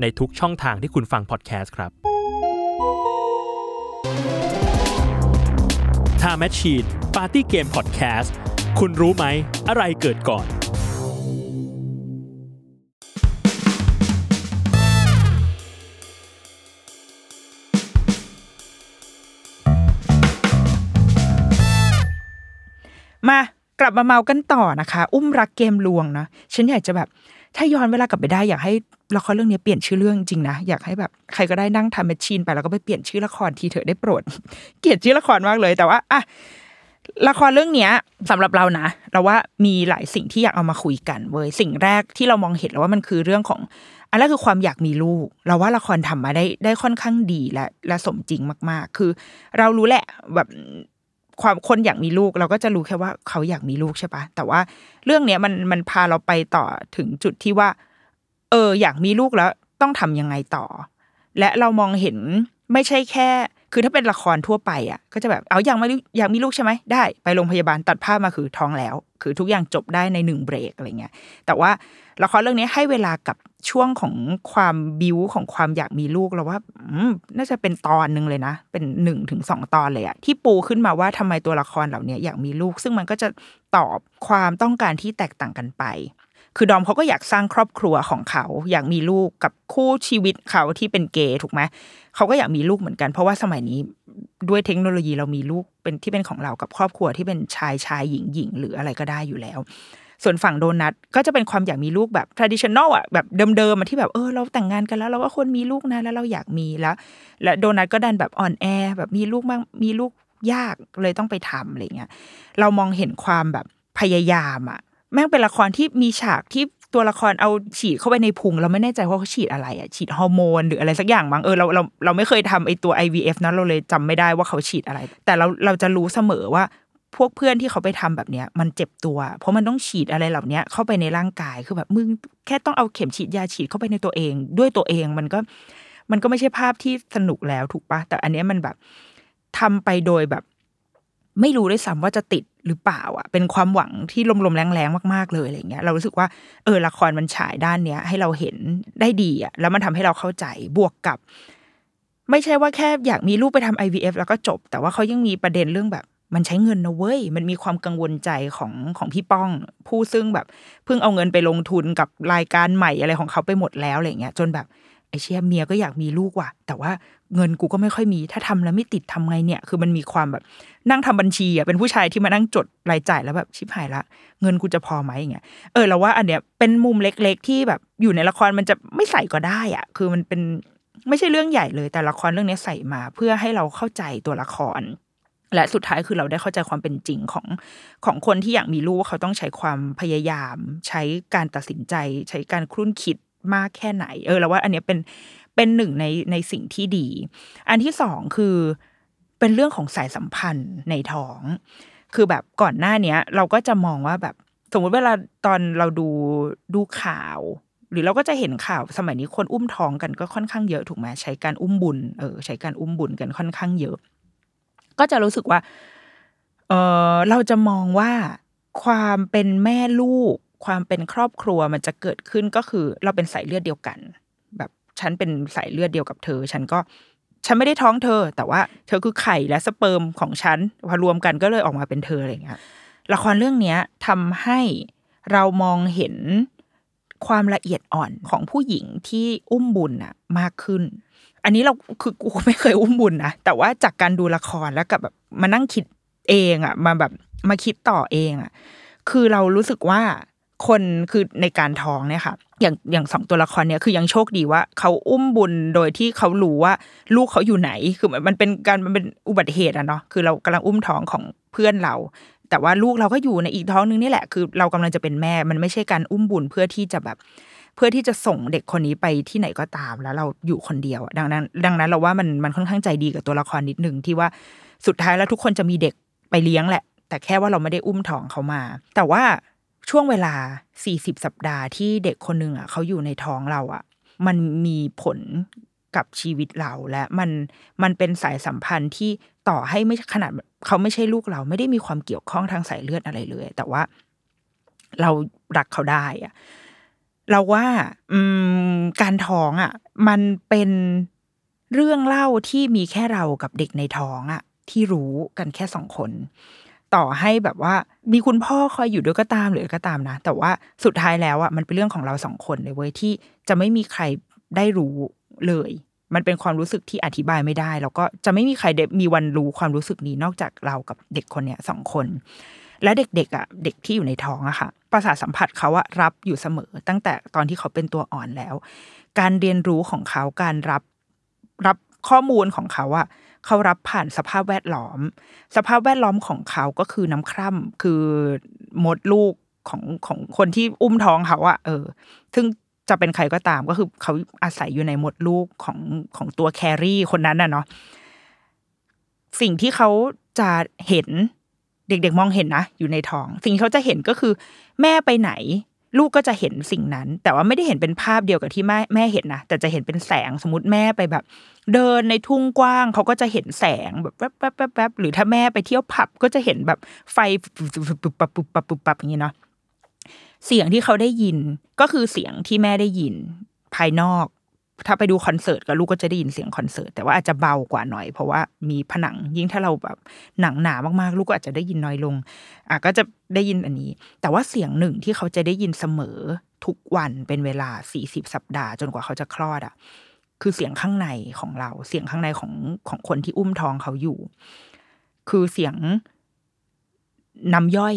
ในทุกช่องทางที่คุณฟังพอดแคสต์ครับ Time Machine Party Game Podcast คุณรู้ไหม อะไรเกิดก่อน มากลับมาเมากันต่อนะคะ อุ้มรักเกมลวงนะ ฉันอยากจะแบบ ถ้าย้อนเวลากลับไปได้อยากให้ละครเรื่องนี้เปลี่ยนชื่อเรื่องจริงนะอยากให้แบบใครก็ได้นั่งทำแมชชีนไปแล้วก็ไปเปลี่ยนชื่อละครทีเถอะได้โปรด เกลียดชื่อละครมากเลยแต่ว่าอะละครเรื่องเนี้ยสำหรับเรานะ เราว่ามีหลายสิ่งที่อยากเอามาคุยกันเว้ยสิ่งแรกที่เรามองเห็นแล้วว่ามันคือเรื่องของ อันแรกคือความอยากมีลูก เราว่าละครทำมาได้ได้ค่อนข้างดีและและสมจริงมาก ๆ คือ เรารู้แหละแบบ ความคนอยากมีลูกเราก็จะรู้แค่ว่าเขาอยากมีลูกใช่ปะแต่ว่าเรื่องเนี้ยมันมันพาเราไปต่อถึงจุดที่ว่า เออ อยากมีลูกแล้วต้องทำยังไงต่อ และเรามองเห็นไม่ใช่แค่ คือถ้าเป็นละครทั่วไปอะก็จะแบบเอาอยากมาอยากมีลูกใช่ไหมได้ ไปโรงพยาบาลตัดภาพมาคือท้องแล้ว คือทุกอย่างจบได้ในหนึ่งเบรกอะไรเงี้ยแต่ว่าละครเรื่องนี้ให้เวลากับช่วงของความบิวของความอยากมีลูกเราว่าอืมน่าจะเป็นตอนหนึ่งเลยนะ เป็นหนึ่งถึงสองตอนเลยอะที่ปูขึ้นมาว่าทำไมตัวละครเหล่านี้อยากมีลูก ซึ่งมันก็จะตอบความต้องการที่แตกต่างกันไป คือดอมเขาก็อยากสร้างครอบครัวของเขา อยากมีลูกกับคู่ชีวิตเขาที่เป็นเกย์ถูกไหมเขาก็อยากมีลูกเหมือนกัน เพราะว่าสมัยนี้ด้วยเทคโนโลยีเรามีลูกเป็นที่เป็นของเรากับครอบครัวที่เป็นชายชายหญิงหญิงหรืออะไรก็ได้อยู่แล้ว ส่วนฝั่งโดนัทก็จะเป็นความอยากมีลูกแบบ traditional อะแบบเดิมๆที่แบบเออเราแต่งงานกันแล้วเราก็ควรมีลูกนะแล้วเราอยากมีแล้ว และโดนัทก็ดันแบบอ่อนแอแบบมีลูกมากมีลูกยากเลยต้องไปทำอะไรเงี้ยเรามองเห็นความแบบพยายามอะ แม่งเป็นละครที่มีฉากที่ตัวละครเอาฉีดเข้าไปในพุงเราไม่แน่ใจว่าเขาฉีดอะไรอะฉีดฮอร์โมนหรืออะไรสักอย่างมั้งเออเราเราเราไม่เคยทำไอตัว IVF นะเราเลยจำไม่ได้ว่าเขาฉีดอะไร แต่เราเราจะรู้เสมอว่าพวกเพื่อนที่เขาไปทำแบบเนี้ยมันเจ็บตัว เพราะมันต้องฉีดอะไรเหล่านี้เข้าไปในร่างกายคือแบบมึงแค่ต้องเอาเข็มฉีดยาฉีดเข้าไปในตัวเอง ด้วยตัวเองมันก็มันก็ไม่ใช่ภาพที่สนุกแล้วถูกปะแต่อันเนี้ยมันแบบทำไปโดยแบบ ไม่รู้ด้วยซ้ำว่าจะติดหรือเปล่าอะ เป็นความหวังที่ลมๆแรงๆมากๆเลยอะไรเงี้ย เรารู้สึกว่าเออละครมันฉายด้านเนี้ย ให้เราเห็นได้ดีอะ แล้วมันทำให้เราเข้าใจบวกกับ ไม่ใช่ว่าแค่อยากมีลูกไปทำ IVF แล้วก็จบ แต่ว่าเขายังมีประเด็นเรื่องแบบมันใช้เงินนะเว้ย มันมีความกังวลใจของของพี่ป้อง ผู้ซึ่งแบบเพิ่งเอาเงินไปลงทุนกับรายการใหม่อะไรของเขาไปหมดแล้วอะไรเงี้ย จนแบบ เชียเมียก็อยากมีลูกว่ะ แต่ว่าเงินกูก็ไม่ค่อยมี ถ้าทำแล้วไม่ติดทำไงเนี่ย คือมันมีความแบบนั่งทำบัญชีอะเป็นผู้ชายที่มานั่งจดรายจ่ายแล้วแบบชิบหายละ เงินกูจะพอไหมอย่างเงี้ยเออเราว่าอันเนี้ยเป็นมุมเล็ก ๆ ที่แบบอยู่ในละครมันจะไม่ใส่ก็ได้อะ คือมันเป็นไม่ใช่เรื่องใหญ่เลย แต่ละครเรื่องนี้ใส่มาเพื่อให้เราเข้าใจตัวละคร และสุดท้ายคือเราได้เข้าใจความเป็นจริงของของคนที่อยากมีลูกว่าเขาต้องใช้ความพยายาม ใช้การตัดสินใจ ใช้การครุ่นคิด มากแค่ไหน เออเราว่า อันเนี้ยเป็นเป็นหนึ่งในในสิ่งที่ดี อันที่สองคือเป็นเรื่องของสายสัมพันธ์ในท้อง คือแบบก่อนหน้าเนี้ย เราก็จะมองว่าแบบสมมุติเวลาตอนเราดูดูข่าว หรือเราก็จะเห็นข่าวสมัยนี้คนอุ้มท้องกันก็ค่อนข้างเยอะถูกไหมใช้การอุ้มบุญเออใช้การอุ้มบุญกันค่อนข้างเยอะ ก็จะรู้สึกว่าเออเราจะมองว่าความเป็นแม่ลูก ความเป็นครอบครัวมันจะเกิดขึ้นก็คือเราเป็นสายเลือดเดียวกัน แบบฉันเป็นสายเลือดเดียวกับเธอ ฉันก็ฉันไม่ได้ท้องเธอ แต่ว่าเธอคือไข่และสเปิร์มของฉันพอรวมกันก็เลยออกมาเป็นเธออะไรเงี้ยละครเรื่องเนี้ยทำให้เรามองเห็นความละเอียดอ่อนของผู้หญิงที่อุ้มบุญอะมากขึ้น อันนี้เราคือกูไม่เคยอุ้มบุญนะแต่ว่าจากการดูละครแล้วกับแบบมานั่งคิดเองอะมาแบบมาคิดต่อเองอะคือเรารู้สึกว่า คนคือในการท้องเนี่ยค่ะอย่างอย่างสองตัวละครเนี่ยคือยังโชคดีว่าเขาอุ้มบุญโดยที่เขารู้ว่าลูกเขาอยู่ไหนคือมันเป็นการมันเป็นอุบัติเหตุอะเนาะคือเรากำลังอุ้มท้องของเพื่อนเรา แต่ว่าลูกเราก็อยู่ในอีกท้องนึงนี่แหละคือเรากำลังจะเป็นแม่ มันไม่ใช่การอุ้มบุญเพื่อที่จะแบบ เพื่อที่จะส่งเด็กคนนี้ไปที่ไหนก็ตามแล้วเราอยู่คนเดียวดังนั้น ดังนั้นเราว่ามันมันค่อนข้างใจดีกับตัวละครนิดนึงที่ว่าสุดท้ายแล้วทุกคนจะมีเด็กไปเลี้ยงแหละ แต่แค่ว่าเราไม่ได้อุ้มท้องเขามา แต่ว่า ช่วงเวลา 40 สัปดาห์ที่เด็กคนหนึ่งอะเขาอยู่ในท้องเราอะ มันมีผลกับชีวิตเราและมันมันเป็นสายสัมพันธ์ที่ต่อให้ไม่ขนาดเขาไม่ใช่ลูกเราไม่ได้มีความเกี่ยวข้องทางสายเลือดอะไรเลย แต่ว่าเรารักเขาได้อะเราว่าอืมการท้องอะ มันเป็นเรื่องเล่าที่มีแค่เรากับเด็กในท้องอะ ที่รู้กันแค่สองคน ต่อให้แบบว่า มีคุณพ่อคอยอยู่ด้วยก็ตามหรือก็ตามนะ แต่ว่าสุดท้ายแล้วอะมันเป็นเรื่องของเราสองคนเลยเว้ยที่จะไม่มีใครได้รู้เลย มันเป็นความรู้สึกที่อธิบายไม่ได้ แล้วก็จะไม่มีใครได้มีวันรู้ความรู้สึกนี้นอกจากเรากับเด็กคนเนี้ยสองคน และเด็กๆอะเด็กที่อยู่ในท้องอะค่ะประสาทสัมผัสเขาอะรับอยู่เสมอ ตั้งแต่ตอนที่เขาเป็นตัวอ่อนแล้ว การเรียนรู้ของเขาการรับรับข้อมูลของเขาอะ เขารับผ่านสภาพแวดล้อม สภาพแวดล้อมของเขาก็คือน้ำคร่ำคือมดลูกของของคนที่อุ้มท้องเขาอะเออ ซึ่งจะเป็นใครก็ตามก็คือเขาอาศัยอยู่ในมดลูกของของตัวแครี่คนนั้นน่ะเนาะสิ่งที่เขาจะเห็นเด็กๆมองเห็นนะอยู่ในท้อง สิ่งที่เขาจะเห็นก็คือ แม่ไปไหน ลูกก็จะเห็นสิ่งนั้น แต่ว่าไม่ได้เห็นเป็นภาพเดียวกับที่แม่แม่เห็นนะแต่จะเห็นเป็นแสงสมมติแม่ไปแบบ เดินในทุ่งกว้างเขาก็จะเห็นแสงแบบแวบแวบแวบแวบหรือถ้าแม่ไปเที่ยวผับก็จะเห็นแบบไฟปุบปับปุบปับปุบปับอย่างนี้เนาะเสียงที่เขาได้ยินก็คือเสียงที่แม่ได้ยินภายนอก ถ้าไปดูคอนเสิร์ตกับลูกก็จะได้ยินเสียงคอนเสิร์ตแต่ว่าอาจจะเบากว่าหน่อย เพราะว่ามีผนังยิ่งถ้าเราแบบหนังหนามากๆ ลูกก็อาจจะได้ยินน้อยลงอะก็จะได้ยินอันนี้ แต่ว่าเสียงหนึ่งที่เขาจะได้ยินเสมอทุกวันเป็นเวลาสี่สิบสัปดาห์จนกว่าเขาจะคลอดอะ คือเสียงข้างในของเรา เสียงข้างในของของคนที่อุ้มท้องเขาอยู่ คือเสียง น้ำย่อย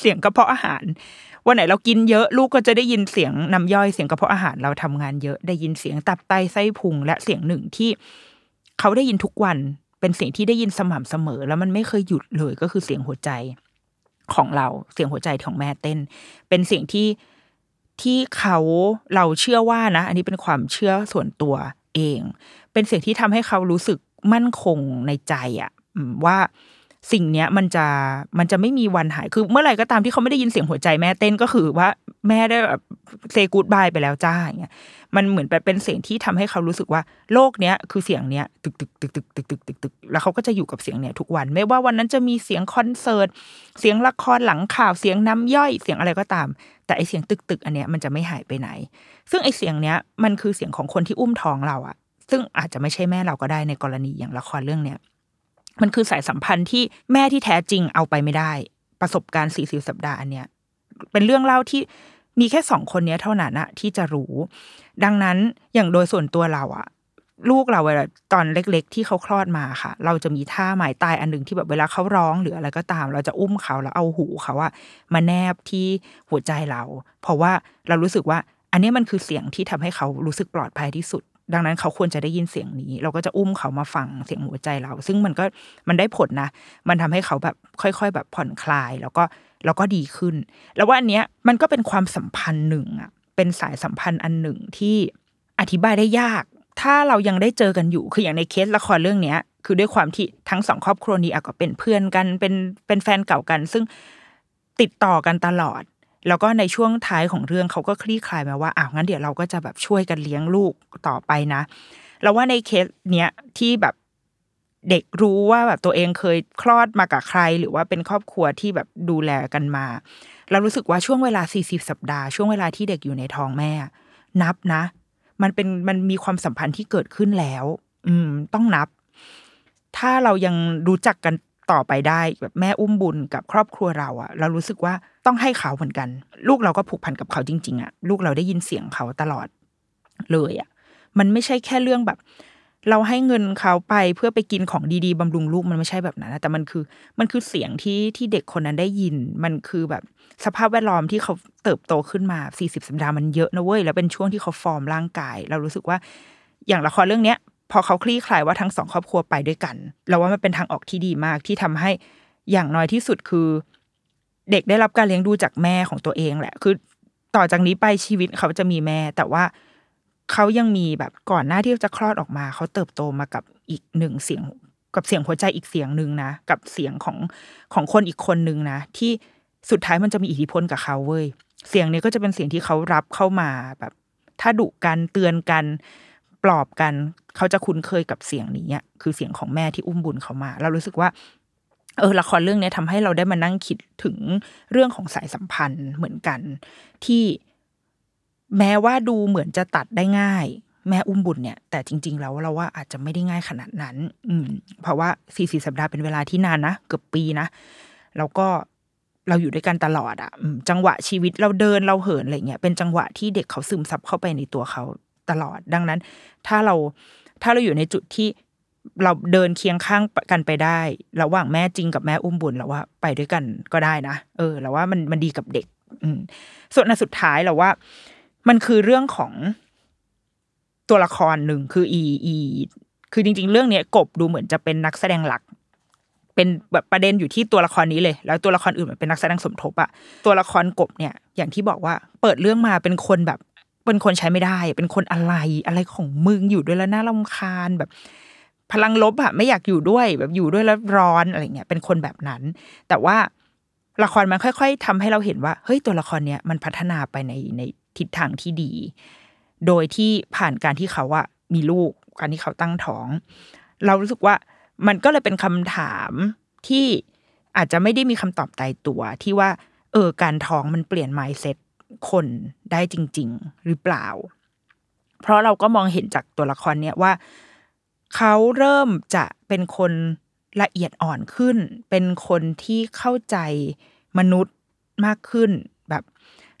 เสียงกระเพาะอาหาร วันไหนเรากินเยอะลูกก็จะได้ยินเสียงน้ำย่อยเสียงกระเพาะอาหารเราทำงานเยอะได้ยินเสียงตับไตไส้พุงและเสียงหนึ่งที่ เขาได้ยินทุกวันเป็นเสียงที่ได้ยินสม่ำเสมอ แล้วมันไม่เคยหยุดเลยก็คือเสียงหัวใจของเราเสียงหัวใจของแม่เต้น เป็นเสียงที่ที่เขาเราเชื่อว่านะ อันนี้เป็นความเชื่อส่วนตัวเอง เป็นเสียงที่ทำให้เขารู้สึกมั่นคงในใจอะว่า สิ่งเนี้ยมันจะมันจะไม่มีวันหายคือ เมื่อไหร่ก็ตามที่เขาไม่ได้ยินเสียงหัวใจแม่เต้นก็คือว่าแม่ได้แบบเซกูดบายไปแล้วจ้าอย่างเงี้ยมันเหมือนแบบเป็นเสียงที่ทำให้เขารู้สึกว่าโลกเนี้ยคือเสียงเนี้ยตึกตึกตึกตึกตึกตึกตึกตึกแล้วเขาก็จะอยู่กับเสียงเนี้ยทุกวัน ไม่ว่าวันนั้นจะมีเสียงคอนเสิร์ตเสียงละครหลังข่าวเสียงน้ำย่อยเสียงอะไรก็ตาม แต่ไอเสียงตึกตึกอันเนี้ยมันจะไม่หายไปไหน ซึ่งไอเสียงเนี้ยมันคือเสียงของคนที่อุ้มท้องเราอะซึ่งอาจจะไม่ใช่แม่เราก็ได้ในกรณีอย่างละครเรื่องเนี้ย มันคือสายสัมพันธ์ที่แม่ที่แท้จริงเอาไปไม่ได้ ประสบการณ์สี่สิบสัปดาห์อันเนี้ยเป็นเรื่องเล่าที่มีแค่สองคนนี้เท่านั้นอะที่จะรู้ ดังนั้นอย่างโดยส่วนตัวเราอะลูกเราเวลาตอนเล็ก ๆ ที่เขาคลอดมาค่ะ เราจะมีท่าหมายตายอันหนึ่งที่แบบเวลาเขาร้องหรืออะไรก็ตาม เราจะอุ้มเขาแล้วเอาหูเขาอะมาแนบที่หัวใจเรา เพราะว่าเรารู้สึกว่า อันนี้มันคือเสียงที่ทำให้เขารู้สึกปลอดภัยที่สุด ดังนั้นเขาควรจะได้ยินเสียงนี้ เราก็จะอุ้มเขามาฟังเสียงหัวใจเรา ซึ่งมันก็มันได้ผลนะ มันทำให้เขาแบบค่อย ๆ แบบผ่อนคลาย แล้วก็แล้วก็ดีขึ้น แล้วว่าอันเนี้ยมันก็เป็นความสัมพันธ์หนึ่งอะเป็นสายสัมพันธ์อันหนึ่งที่อธิบายได้ยาก ถ้าเรายังได้เจอกันอยู่คืออย่างในเคสละครเรื่องเนี้ย คือด้วยความที่ทั้งสองครอบครัวนี้อาก็เป็นเพื่อนกันเป็นเป็นแฟนเก่ากัน ซึ่งติดต่อกันตลอด แล้วก็ในช่วงท้ายของเรื่องเขาก็คลี่คลายมาว่าอ้าวงั้นเดี๋ยวเราก็จะแบบช่วยกันเลี้ยงลูกต่อไปนะแล้วว่าในเคสเนี้ยที่แบบเด็กรู้ว่าแบบตัวเองเคยคลอดมากับใคร หรือว่าเป็นครอบครัวที่แบบดูแลกันมา เรารู้สึกว่าช่วงเวลา 40 สัปดาห์ ช่วงเวลาที่เด็กอยู่ในท้องแม่ นับนะ มันเป็นมันมีความสัมพันธ์ที่เกิดขึ้นแล้ว อืม ต้องนับ ถ้าเรายังรู้จักกัน ต่อไปได้แบบแม่อุ้มบุญกับครอบครัวเราอะเรารู้สึกว่าต้องให้เขาเหมือนกัน ลูกเราก็ผูกพันกับเขาจริง ๆอะลูกเราได้ยินเสียงเขาตลอดเลยอะมันไม่ใช่แค่เรื่องแบบ เราให้เงินเขาไปเพื่อไปกินของดีๆบำรุงลูกมันไม่ใช่แบบนั้นนะแต่มันคือมันคือเสียงที่ที่เด็กคนนั้นได้ยิน มันคือแบบสภาพแวดล้อมที่เขาเติบโตขึ้นมาสี่สิบสัปดาห์มันเยอะนะเว้ยแล้วเป็นช่วงที่เขาฟอร์มร่างกาย เรารู้สึกว่าอย่างละครเรื่องเนี้ย พอเขาคลี่คลายว่าทั้งสองครอบครัวไปด้วยกัน เราว่ามันเป็นทางออกที่ดีมากที่ทำให้อย่างน้อยที่สุดคือ เด็กได้รับการเลี้ยงดูจากแม่ของตัวเองแหละ คือ ต่อจากนี้ไปชีวิตเขาจะมีแม่ แต่ว่าเขายังมีแบบก่อนหน้าที่จะคลอดออกมา เขาเติบโตมากับอีกหนึ่งเสียง กับเสียงหัวใจอีกเสียงหนึ่งนะกับเสียงของของคนอีกคนหนึ่งนะที่สุดท้ายมันจะมีอิทธิพลกับเขาเว้ยเสียงนี้ก็จะเป็นเสียงที่เขารับเข้ามาแบบ ถ้าดุกันเตือนกัน ปลอบกัน เขาจะคุ้นเคยกับเสียงนี้คือเสียงของแม่ที่อุ้มบุญเขามา เรารู้สึกว่า เออละครเรื่องนี้ทำให้เราได้มานั่งคิดถึงเรื่องของสายสัมพันธ์เหมือนกัน ที่แม้ว่าดูเหมือนจะตัดได้ง่าย แม่อุ้มบุญเนี่ย แต่จริง ๆ แล้วเราว่าอาจจะไม่ได้ง่ายขนาดนั้น อืม เพราะว่าสี่สี่สัปดาห์เป็นเวลาที่นานนะเกือบปีนะแล้วก็เราอยู่ด้วยกันตลอดอะจังหวะชีวิตเราเดินเราเหินอะไรเงี้ยเป็นจังหวะที่เด็กเขาซึมซับเข้าไปในตัวเขา ตลอด ดังนั้น ถ้าเราถ้าเราอยู่ในจุดที่เราเดินเคียงข้างกันไปได้ ระหว่างแม่จริงกับแม่อุ้มบุญเราว่าไปด้วยกันก็ได้นะเออเราว่ามันมันดีกับเด็ก อืมส่วนอันสุดท้ายเราว่า มันคือเรื่องของตัวละครหนึ่งคืออีอีคือจริง ๆ เรื่องเนี้ยกบดูเหมือนจะเป็นนักแสดงหลัก เป็นแบบประเด็นอยู่ที่ตัวละครนี้เลย แล้วตัวละครอื่นมันเป็นนักแสดงสมทบอะตัวละครกบเนี่ยอย่างที่บอกว่า เปิดเรื่องมาเป็นคนแบบ เป็นคนใช้ไม่ได้ เป็นคนอะไรอะไรของมึงอยู่ด้วยแล้วน่ารำคาญแบบ พลังลบอะไม่อยากอยู่ด้วยแบบอยู่ด้วยแล้วร้อนอะไรเงี้ยเป็นคนแบบนั้น แต่ว่าละครมันค่อย ๆทำให้เราเห็นว่าเฮ้ยตัวละครเนี้ยมันพัฒนาไปในในทิศทางที่ดี โดยที่ผ่านการที่เขาอะมีลูกการที่เขาตั้งท้อง เรารู้สึกว่ามันก็เลยเป็นคำถามที่อาจจะไม่ได้มีคำตอบตายตัวที่ว่า เออการท้องมันเปลี่ยน mindset คนได้จริง ๆ หรือเปล่า เพราะเราก็มองเห็นจากตัวละครเนี้ยว่า เขาเริ่มจะเป็นคนละเอียดอ่อนขึ้น เป็นคนที่เข้าใจมนุษย์มากขึ้นแบบ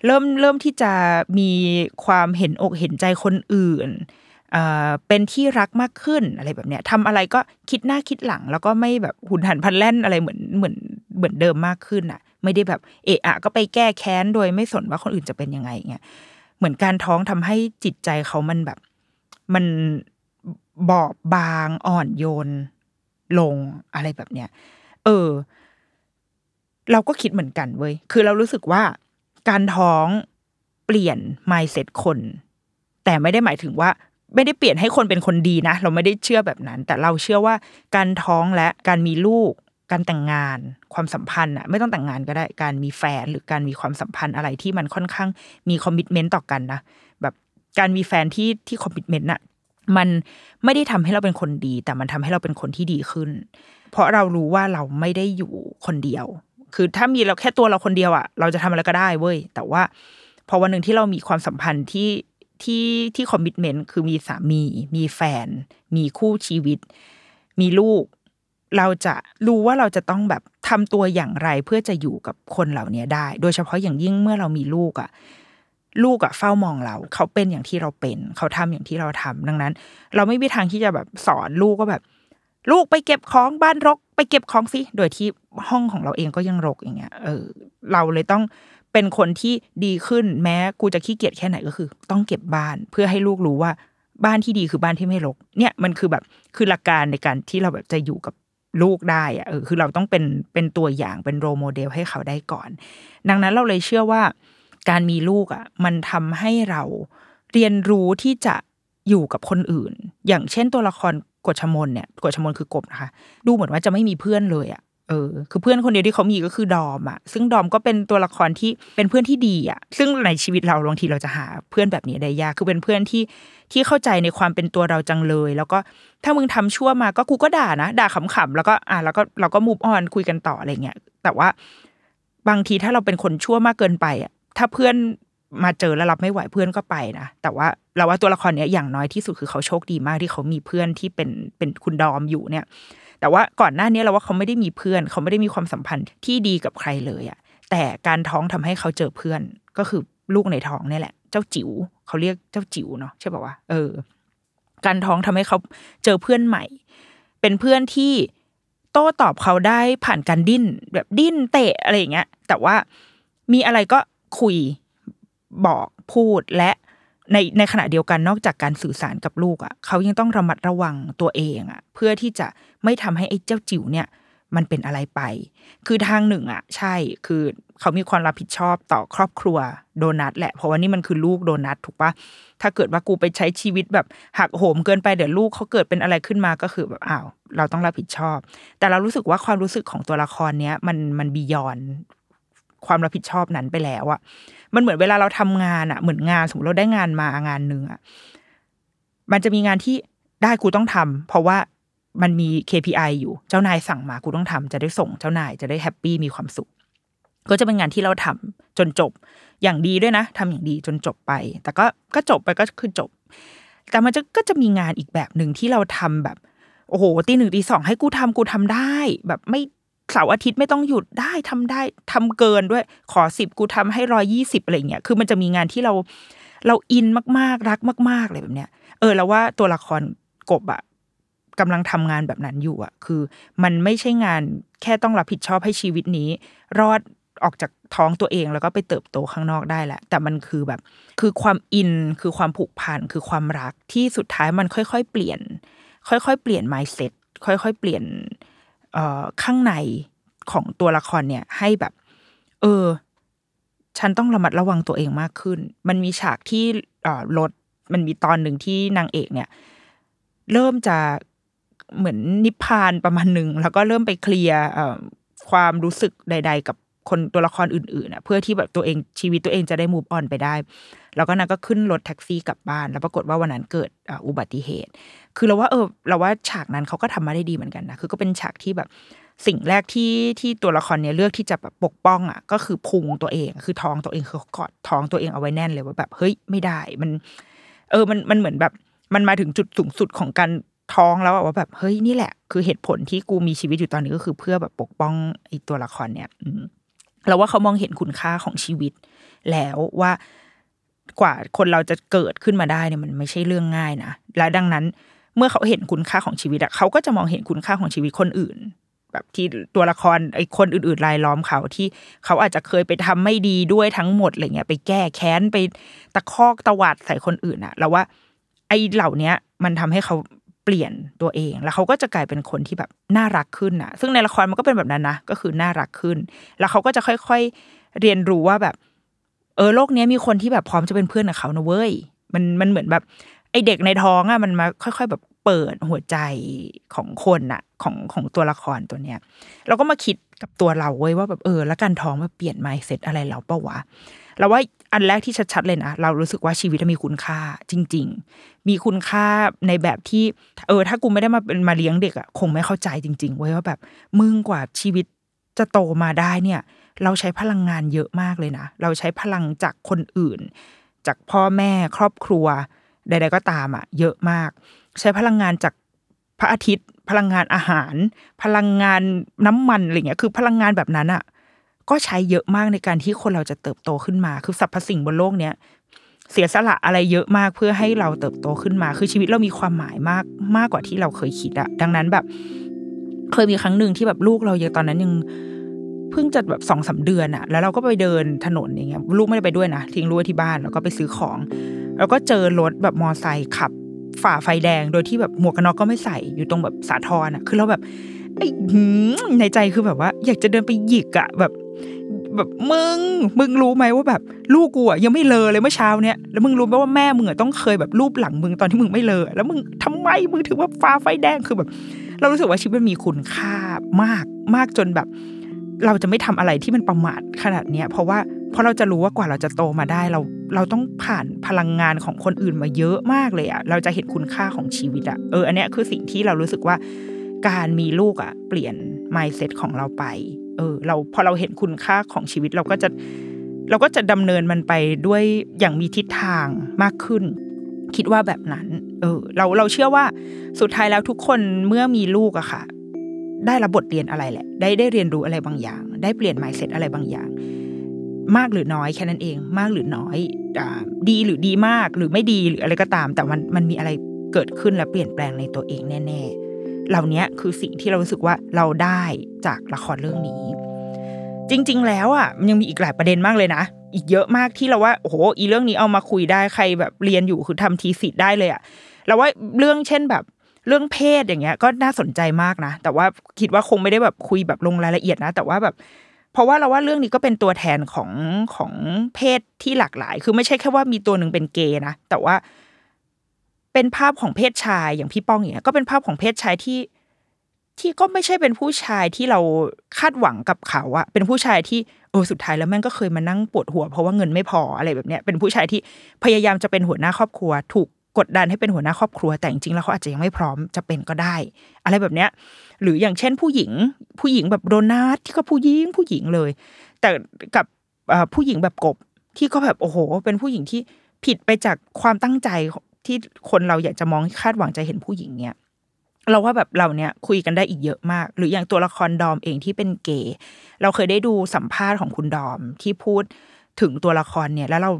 เริ่มเริ่มที่จะมีความเห็นอกเห็นใจคนอื่น เอ่อเป็นที่รักมากขึ้นอะไรแบบเนี้ยทำอะไรก็คิดหน้าคิดหลัง แล้วก็ไม่แบบหุนหันพลันแล่นอะไรเหมือนเหมือนเหมือนเดิมมากขึ้นอะ ไม่ได้แบบเอะอะก็ไปแก้แค้นโดยไม่สนว่าคนอื่นจะเป็นยังไงเงี้ยเหมือนการท้องทำให้จิตใจเขามันแบบ มันบอบบางอ่อนโยนลงอะไรแบบเนี้ยเออ เราก็คิดเหมือนกันเว้ยคือเรารู้สึกว่าการท้องเปลี่ยน mindset คน แต่ไม่ได้หมายถึงว่า ไม่ได้เปลี่ยนให้คนเป็นคนดีนะ เราไม่ได้เชื่อแบบนั้น แต่เราเชื่อว่าการท้องและการมีลูก การแต่งงาน ความสัมพันธ์อะไม่ต้องแต่งงานก็ได้การมีแฟนหรือการมีความสัมพันธ์อะไรที่มันค่อนข้างมี commitment ต่อกันนะแบบการมีแฟนที่ที่ commitment อะมันไม่ได้ทำให้เราเป็นคนดี แต่มันทำให้เราเป็นคนที่ดีขึ้น เพราะเรารู้ว่าเราไม่ได้อยู่คนเดียว คือถ้ามีเราแค่ตัวเราคนเดียวอะเราจะทำอะไรก็ได้เว้ยแต่ว่าพอวันหนึ่งที่เรามีความสัมพันธ์ที่ ที่ที่คอมมิชเมนต์คือมีสามี มีแฟน มีคู่ชีวิต มีลูก เราจะรู้ว่าเราจะต้องแบบทำตัวอย่างไรเพื่อจะอยู่กับคนเหล่านี้ได้ โดยเฉพาะอย่างยิ่งเมื่อเรามีลูกอะลูกอะเฝ้ามองเรา เขาเป็นอย่างที่เราเป็น เขาทำอย่างที่เราทำดังนั้น เราไม่มีทางที่จะแบบสอนลูกก็แบบ ลูกไปเก็บของบ้านรก ไปเก็บของสิโดยที่ห้องของเราเองก็ยังรกอย่างเงี้ยเออ เราเลยต้อง เป็นคนที่ดีขึ้นแม้กูจะขี้เกียจแค่ไหนก็คือ ต้องเก็บบ้านเพื่อให้ลูกรู้ว่าบ้านที่ดีคือบ้านที่ไม่รก เนี่ยมันคือแบบคือหลักการในการที่เราแบบจะอยู่กับลูกได้อะเออคือเราต้องเป็นเป็นตัวอย่างเป็นโรโมเดลให้เขาได้ก่อน ดังนั้นเราเลยเชื่อว่า การมีลูกอะ มันทำให้เราเรียนรู้ที่จะอยู่กับคนอื่น อย่างเช่นตัวละครกฎชมนเนี่ยกฎชมนคือกบนะคะ ดูเหมือนว่าจะไม่มีเพื่อนเลยอะ เออคือเพื่อนคนเดียวที่เขามีก็คือดอมอะซึ่งดอมก็เป็นตัวละครที่เป็นเพื่อนที่ดีอะซึ่งในชีวิตเราบางทีเราจะหาเพื่อนแบบนี้ได้ยากคือเป็นเพื่อนที่ที่เข้าใจในความเป็นตัวเราจังเลย แล้วก็ถ้ามึงทำชั่วมาก็กูก็ด่านะด่าขำๆแล้วก็อะแล้วก็เราก็มูฟออนคุยกันต่ออะไรเงี้ยแต่ว่าบางทีถ้าเราเป็นคนชั่วมากเกินไปอะถ้าเพื่อนมาเจอแล้วรับไม่ไหวเพื่อนก็ไปนะแต่ว่าเราว่าตัวละครเนี้ยอย่างน้อยที่สุดคือเขาโชคดีมากที่เขามีเพื่อนที่เป็นเป็นคุณดอมอยู่เนี่ย แต่ว่าก่อนหน้านี้เราว่าเขาไม่ได้มีเพื่อน เขาไม่ได้มีความสัมพันธ์ที่ดีกับใครเลยอะแต่การท้องทำให้เขาเจอเพื่อน ก็คือลูกในท้องนี่แหละ เจ้าจิ๋วเขาเรียกเจ้าจิ๋วเนาะใช่ป่าวะเออ การท้องทำให้เขาเจอเพื่อนใหม่ เป็นเพื่อนที่โต้ตอบเขาได้ผ่านการดิ้น แบบดิ้นเตะอะไรอย่างเงี้ย แต่ว่ามีอะไรก็คุยบอกพูดและ ในในขณะเดียวกันนอกจากการสื่อสารกับลูกอะเขายังต้องระมัดระวังตัวเองอะ เพื่อที่จะไม่ทำให้ไอ้เจ้าจิ๋วเนี่ย มันเป็นอะไรไป คือทางหนึ่งอะ ใช่คือเขามีความรับผิดชอบต่อครอบครัวโดนัทแหละ เพราะว่านี่มันคือลูกโดนัทถูกปะถ้าเกิดว่ากูไปใช้ชีวิตแบบหักโหมเกินไปเดี๋ยวลูกเขาเกิดเป็นอะไรขึ้นมาก็คือแบบอ้าวเราต้องรับผิดชอบ แต่เรารู้สึกว่าความรู้สึกของตัวละครเนี้ยมันมันบียอน ความรับผิดชอบนั้นไปแล้วอะมันเหมือนเวลาเราทำงานอะเหมือนงานสมมติเราได้งานมางานหนึ่งอะมันจะมีงานที่ได้กูต้องทำเพราะว่ามันมี KPI อยู่เจ้านายสั่งมากูต้องทำจะได้ส่งเจ้านายจะได้แฮปปี้มีความสุข ก็จะเป็นงานที่เราทำจนจบ อย่างดีด้วยนะทำอย่างดีจนจบไป แต่ก็ก็จบไปก็คือจบ แต่มันจะก็จะมีงานอีกแบบหนึ่งที่เราทำแบบโอ้โหตีหนึ่งตีสองให้กูทำกูทำได้ แบบไม่ เสาร์อาทิตย์ไม่ต้องหยุดได้ทำได้ทำเกินด้วยขอสิบกูทำให้ร้อยี่สิบอะไรเงี้ยคือมันจะมีงานที่เราเราอินมากๆ รักมากๆอะไรแบบเนี้ย เออ แล้วว่าตัวละครกบอะกำลังทำงานแบบนั้นอยู่อะคือ มันไม่ใช่งานแค่ต้องรับผิดชอบให้ชีวิตนี้ รอดออกจากท้องตัวเองแล้วก็ไปเติบโตข้างนอกได้แหละ แต่มันคือแบบ คือความอินคือความผูกพันคือความรักที่สุดท้ายมันค่อยๆ เปลี่ยน ค่อยๆ เปลี่ยน mindset ค่อยๆ เปลี่ยน ข้างในของตัวละครเนี่ย ให้แบบ เออ ฉันต้องระมัดระวังตัวเองมากขึ้น มันมีฉากที่รถมันมีตอนหนึ่งที่นางเอกเนี่ย เริ่มจะเหมือนนิพพานประมาณหนึ่งแล้วก็เริ่มไปเคลียร์ความรู้สึกใด ๆ กับ คนตัวละครอื่นๆนะเพื่อที่แบบตัวเองชีวิตตัวเองจะได้มูฟออนไปได้ แล้วก็นางก็ขึ้นรถแท็กซี่กลับบ้าน แล้วปรากฏว่าวันนั้นเกิดอุบัติเหตุ คือเราว่าเออเราว่าฉากนั้นเขาก็ทำมาได้ดีเหมือนกันนะคือก็เป็นฉากที่แบบสิ่งแรกที่ที่ตัวละครเนี้ยเลือกที่จะแบบปกป้องอะก็คือพุงตัวเอง คือท้องตัวเองคือกอดท้องตัวเองเอาไว้แน่นเลยว่าแบบเฮ้ยไม่ได้มัน เออมันมันเหมือนแบบมันมาถึงจุดสูงสุดของการท้องแล้วว่าแบบเฮ้ยนี่แหละ คือเหตุผลที่กูมีชีวิตอยู่ตอนนี้ก็คือเพื่อแบบปกป้องไอ้ตัวละครเนี่ย เราว่าเขามองเห็นคุณค่าของชีวิต แล้วว่ากว่าคนเราจะเกิดขึ้นมาได้เนี่ยมันไม่ใช่เรื่องง่ายนะและดังนั้น เมื่อเขาเห็นคุณค่าของชีวิตอะเขาก็จะมองเห็นคุณค่าของชีวิตคนอื่น แบบที่ตัวละครไอ้คนอื่นๆรายล้อมเขาที่เขาอาจจะเคยไปทำไม่ดีด้วยทั้งหมดอะไรเงี้ยไปแก้แค้นไปตะคอกตะวาดใส่คนอื่นอะแล้วว่า ไอ้เหล่าเนี้ยมันทำให้เขา เปลี่ยนตัวเอง แล้วเขาก็จะกลายเป็นคนที่แบบน่ารักขึ้นอะซึ่งในละครมันก็เป็นแบบนั้นนะก็คือน่ารักขึ้น แล้วเขาก็จะค่อยๆเรียนรู้ว่าแบบ เออโลกนี้มีคนที่แบบพร้อมจะเป็นเพื่อนกับเขานะเว้ยมันมันเหมือนแบบไอเด็กในท้องอะมันมาค่อย ๆ แบบเปิดหัวใจของคนอะของของตัวละครตัวเนี้ยเราก็มาคิดกับตัวเราเว้ยว่าแบบเออ แล้วการท้องมาเปลี่ยนไมเซ็ตอะไรเราเปะวะเราว่า อันแรกที่ชัดๆเลยนะเรารู้สึกว่าชีวิตมีคุณค่าจริง ๆ มีคุณค่าในแบบที่ เออ ถ้ากูไม่ได้มาเป็นมาเลี้ยงเด็กอะคงไม่เข้าใจจริง ๆ เว้ยว่าแบบมึงกว่าชีวิตจะโตมาได้เนี่ย เราใช้พลังงานเยอะมากเลยนะ เราใช้พลังจากคนอื่น จากพ่อแม่ครอบครัวใด ๆ ก็ตามอะเยอะมาก ใช้พลังงานจากพระอาทิตย์ พลังงานอาหาร พลังงานน้ำมันอะไรเงี้ยคือพลังงานแบบนั้นอะ ก็ใช้เยอะมากในการที่คนเราจะเติบโตขึ้นมา คือสรรพสิ่งบนโลกเนี้ยเสียสละอะไรเยอะมากเพื่อให้เราเติบโตขึ้นมา คือชีวิตเรามีความหมายมากมากกว่าที่เราเคยคิดอะดังนั้นแบบ เคยมีครั้งหนึ่งที่แบบลูกเรายังตอนนั้นยังเพิ่งจะแบบสองสาเดือนอะแล้วเราก็ไปเดินถนนอย่างเงี้ยลูกไม่ได้ไปด้วยนะทิ้งลูกที่บ้านแล้วก็ไปซื้อของ แล้วก็เจอรถแบบมอไซค์ขับ ฝ่าไฟแดงโดยที่แบบหมวกกันน็อกก็ไม่ใส่อยู่ตรงแบบสาทรอะคือเราแบบไอ้ในใจคือแบบว่า อยากจะเดินไปหยิกอะแบบ แบบมึงมึงรู้ไหมว่าแบบ ลูกกูอะยังไม่เลอเลยเมื่อเช้าเนี้ยแล้วมึงรู้ไหมว่าแม่มึงอะต้องเคยแบบรูปหลังมึงตอนที่มึงไม่เลอแล้วมึงทำไมมึงถึงว่าฟ้าไฟแดงคือแบบ เรารู้สึกว่าชีวิตมันมีคุณค่ามากมากจนแบบ เราจะไม่ทำอะไรที่มันประมาทขนาดเนี้ยเพราะว่าเพราะเราจะรู้ว่ากว่าเราจะโตมาได้เราเราต้องผ่านพลังงานของคนอื่นมาเยอะมากเลยอะเราจะเห็นคุณค่าของชีวิตอะเอออันเนี้ยคือสิ่งที่เรารู้สึกว่าการมีลูกอะเปลี่ยน mindset ของเราไป เออ เราพอเราเห็นคุณค่าของชีวิตเราก็จะเราก็จะดำเนินมันไปด้วยอย่างมีทิศทางมากขึ้น คิดว่าแบบนั้น เออ เราเราเชื่อว่าสุดท้ายแล้วทุกคนเมื่อมีลูกอะค่ะ ได้รับบทเรียนอะไรแหละ ได้ได้เรียนรู้อะไรบางอย่าง ได้เปลี่ยน mindset อะไรบางอย่าง มากหรือน้อยแค่นั้นเอง มากหรือน้อยอดีหรือดีมากหรือไม่ดีหรืออะไรก็ตาม แต่มันมันมีอะไรเกิดขึ้นและเปลี่ยนแปลงในตัวเองแน่ ๆ เหล่านี้คือสิ่งที่เรารู้สึกว่าเราได้จากละครเรื่องนี้ จริง ๆ แล้วอะมันยังมีอีกหลายประเด็นมากเลยนะ อีกเยอะมากที่เราว่าโอ้โหอีเรื่องนี้เอามาคุยได้ใครแบบเรียนอยู่คือทำทีสิทธ์ได้เลยอะเราว่าเรื่องเช่นแบบเรื่องเพศอย่างเงี้ยก็น่าสนใจมากนะ แต่ว่าคิดว่าคงไม่ได้แบบคุยแบบลงรายละเอียดนะ แต่ว่าแบบ เพราะว่าเราว่าเรื่องนี้ก็เป็นตัวแทนของของเพศที่หลากหลาย คือไม่ใช่แค่ว่ามีตัวหนึ่งเป็นเกย์นะแต่ว่า เป็นภาพของเพศชายอย่างพี่ป้องอย่างเงี้ยก็เป็นภาพของเพศชายที่ที่ก็ไม่ใช่เป็นผู้ชายที่เราคาดหวังกับเขาอะเป็นผู้ชายที่เออสุดท้ายแล้วแม่งก็เคยมานั่งปวดหัว เพราะว่าเงินไม่พออะไรแบบเนี้ยเป็นผู้ชายที่พยายามจะเป็นหัวหน้าครอบครัว ถูกกดดันให้เป็นหัวหน้าครอบครัว แต่จริงๆแล้วเขาอาจจะยังไม่พร้อมจะเป็นก็ได้ อะไรแบบเนี้ย หรืออย่างเช่นผู้หญิง ผู้หญิงแบบโดนัทที่ก็ผู้หญิงผู้หญิงเลย แต่กับผู้หญิงแบบกบที่ก็แบบโอ้โห เป็นผู้หญิงที่ผิดไปจากความตั้งใจ ที่คนเราอยากจะมองคาดหวังจะเห็นผู้หญิงเนี่ยเราว่าแบบเราเนี่ยคุยกันได้อีกเยอะมาก หรืออย่างตัวละครดอมเองที่เป็นเกย์เราเคยได้ดูสัมภาษณ์ของคุณดอมที่พูดถึงตัวละครเนี่ย แล้วเรา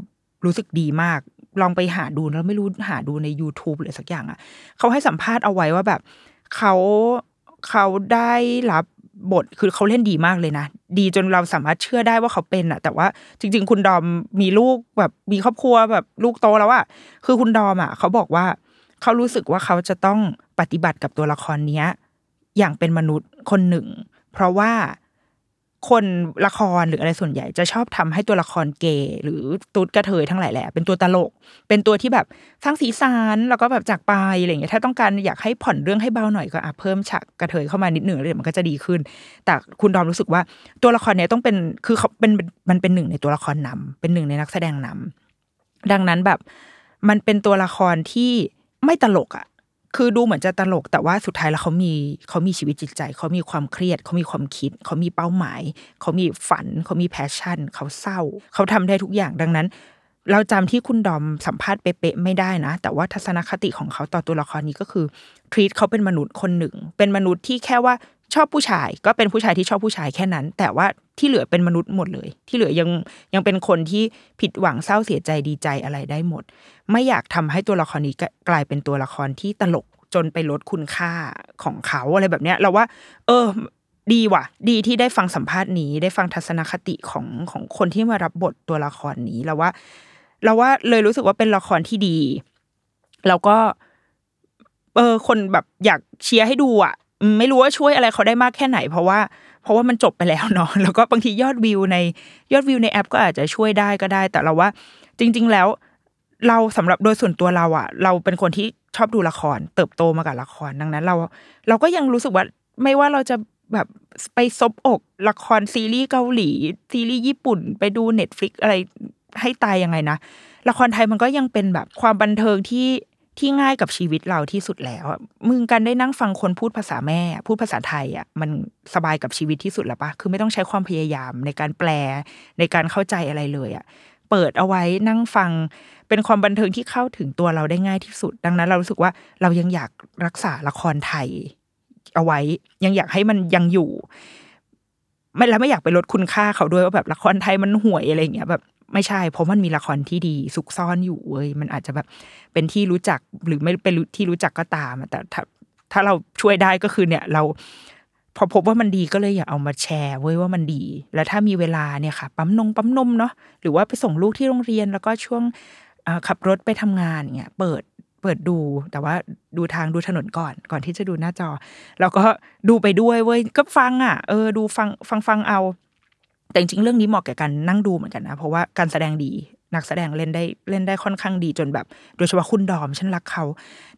รู้สึกดีมาก ลองไปหาดูแล้วไม่รู้หาดูใน YouTube หรือสักอย่างอะ่ะเขาให้สัมภาษณ์เอาไว้ว่าแบบเขาเขาได้รับ บทคือเขาเล่นดีมากเลยนะ ดีจนเราสามารถเชื่อได้ว่าเขาเป็นอะแต่ว่าจริง ๆ คุณดอมมีลูกแบบมีครอบครัวแบบลูกโตแล้วอะคือคุณดอมอะเขาบอกว่าเขารู้สึกว่าเขาจะต้องปฏิบัติกับตัวละครเนี้ย อย่างเป็นมนุษย์คนหนึ่ง เพราะว่า คนละครหรืออะไรส่วนใหญ่จะชอบทำให้ตัวละครเกย์หรือตุ๊ดกระเทยทั้งหลายแหละเป็นตัวตลก เป็นตัวที่แบบสร้างสีสันแล้วก็แบบจากไปอะไรอย่างเงี้ยถ้าต้องการอยากให้ผ่อนเรื่องให้เบาหน่อยก็อะเพิ่มฉากกระเทยเข้ามานิดหนึ่งเลยมันก็จะดีขึ้น แต่คุณดอมรู้สึกว่าตัวละครเนี้ยต้องเป็นคือเขาเป็นมันเป็นหนึ่งในตัวละครนำเป็นหนึ่งในนักแสดงนำดังนั้นแบบมันเป็นตัวละครที่ไม่ตลกอะ คือดูเหมือนจะตลกแต่ว่าสุดท้ายแล้วเขามีเขามีชีวิตจิตใจ เขามีความเครียด เขามีความคิด เขามีเป้าหมาย เขามีฝัน เขามีแพชชั่น เขาเศร้า เขาทำได้ทุกอย่างดังนั้น เราจำที่คุณดอมสัมภาษณ์เป๊ะๆไม่ได้นะ แต่ว่าทัศนคติของเขาต่อตัวละครนี้ก็คือทรีตเขาเป็นมนุษย์คนหนึ่ง เป็นมนุษย์ที่แค่ว่าชอบผู้ชาย ก็เป็นผู้ชายที่ชอบผู้ชายแค่นั้น แต่ว่า ที่เหลือเป็นมนุษย์หมดเลย ที่เหลือยังยังเป็นคนที่ผิดหวังเศร้าเสียใจดีใจอะไรได้หมด ไม่อยากทำให้ตัวละครนี้กลายเป็นตัวละครที่ตลกจนไปลดคุณค่าของเขาอะไรแบบเนี้ย เราว่า เออ ดีว่ะ ดีที่ได้ฟังสัมภาษณ์นี้ ได้ฟังทัศนคติของของคนที่มารับบทตัวละครนี้เราว่า เราว่าเลยรู้สึกว่าเป็นละครที่ดี แล้วก็ เออ คนแบบอยากเชียร์ให้ดูอะ ไม่รู้ว่าช่วยอะไรเขาได้มากแค่ไหน เพราะว่า เพราะว่ามันจบไปแล้วเนาะแล้วก็บางทียอดวิวในยอดวิวในแอป ก็อาจจะช่วยได้ก็ได้ แต่เราว่าจริง ๆ แล้วเราสำหรับโดยส่วนตัวเราอะ เราเป็นคนที่ชอบดูละคร เติบโตมากับละครดังนั้น เรา เราก็ยังรู้สึกว่าไม่ว่าเราจะแบบไปซบอกละครซีรีส์เกาหลี ซีรีส์ญี่ปุ่น ไปดู Netflix อะไรให้ตายยังไงนะละครไทยมันก็ยังเป็นแบบความบันเทิงที่ ที่ง่ายกับชีวิตเราที่สุดแล้วมึงกันได้นั่งฟังคนพูดภาษาแม่ พูดภาษาไทยอะมันสบายกับชีวิตที่สุดแล้วปะคือไม่ต้องใช้ความพยายามในการแปลในการเข้าใจอะไรเลยอะเปิดเอาไว้นั่งฟังเป็นความบันเทิงที่เข้าถึงตัวเราได้ง่ายที่สุด ดังนั้นเรารู้สึกว่าเรายังอยากรักษาละครไทย เอาไว้ ยังอยากให้มันยังอยู่ไม่แล้วไม่อยากไปลดคุณค่าเขาด้วยว่าแบบละครไทยมันห่วยอะไรอย่างเงี้ยแบบ ไม่ใช่ เพราะมันมีละครที่ดีซุกซ่อนอยู่เว้ยมันอาจจะแบบเป็นที่รู้จักหรือไม่เป็นที่รู้จักก็ตามแต่ถ้าถ้าเราช่วยได้ก็คือเนี่ยเราพอพบว่ามันดีก็เลยอยากเอามาแชร์เว้ยว่ามันดี แล้วถ้ามีเวลาเนี่ยค่ะ ปั๊มนงปั๊มนมเนาะหรือว่าไปส่งลูกที่โรงเรียนแล้วก็ช่วงขับรถไปทำงานเนี่ยเปิดเปิดดูแต่ว่าดูทางดูถนนก่อนก่อนที่จะดูหน้าจอ แล้วก็ดูไปด้วยเว้ยก็ฟังอะเออดูฟังฟังฟังเอา แต่จริงๆเรื่องนี้เหมาะแก่การนั่งดูเหมือนกันนะ เพราะว่าการแสดงดีนักแสดงเล่นได้เล่นได้ค่อนข้างดีจนแบบ โดยเฉพาะคุณดอมฉันรักเขา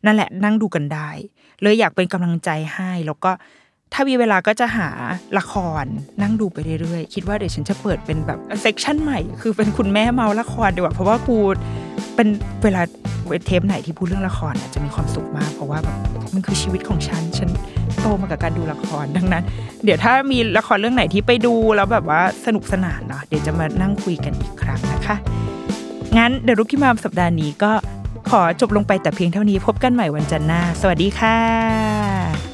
นั่นแหละนั่งดูกันได้ เลยอยากเป็นกำลังใจให้ แล้วก็ ถ้ามีเวลาก็จะหาละครนั่งดูไปเรื่อยๆ คิดว่าเดี๋ยวฉันจะเปิดเป็นแบบเซกชันใหม่ คือเป็นคุณแม่เมาละครดีกว่า เพราะว่ากูเป็นเวลาเทปไหนที่พูดเรื่องละครอะจะมีความสุขมาก เพราะว่าแบบมันคือชีวิตของฉัน ฉันโตมากับการดูละครดังนั้น เดี๋ยวถ้ามีละครเรื่องไหนที่ไปดูแล้วแบบว่าสนุกสนานเนาะเดี๋ยวจะมานั่งคุยกันอีกครั้งนะคะ งั้นเดรุกี้มามสัปดาห์นี้ก็ขอจบลงไปแต่เพียงเท่านี้พบกันใหม่วันจันทร์หน้า สวัสดีค่ะ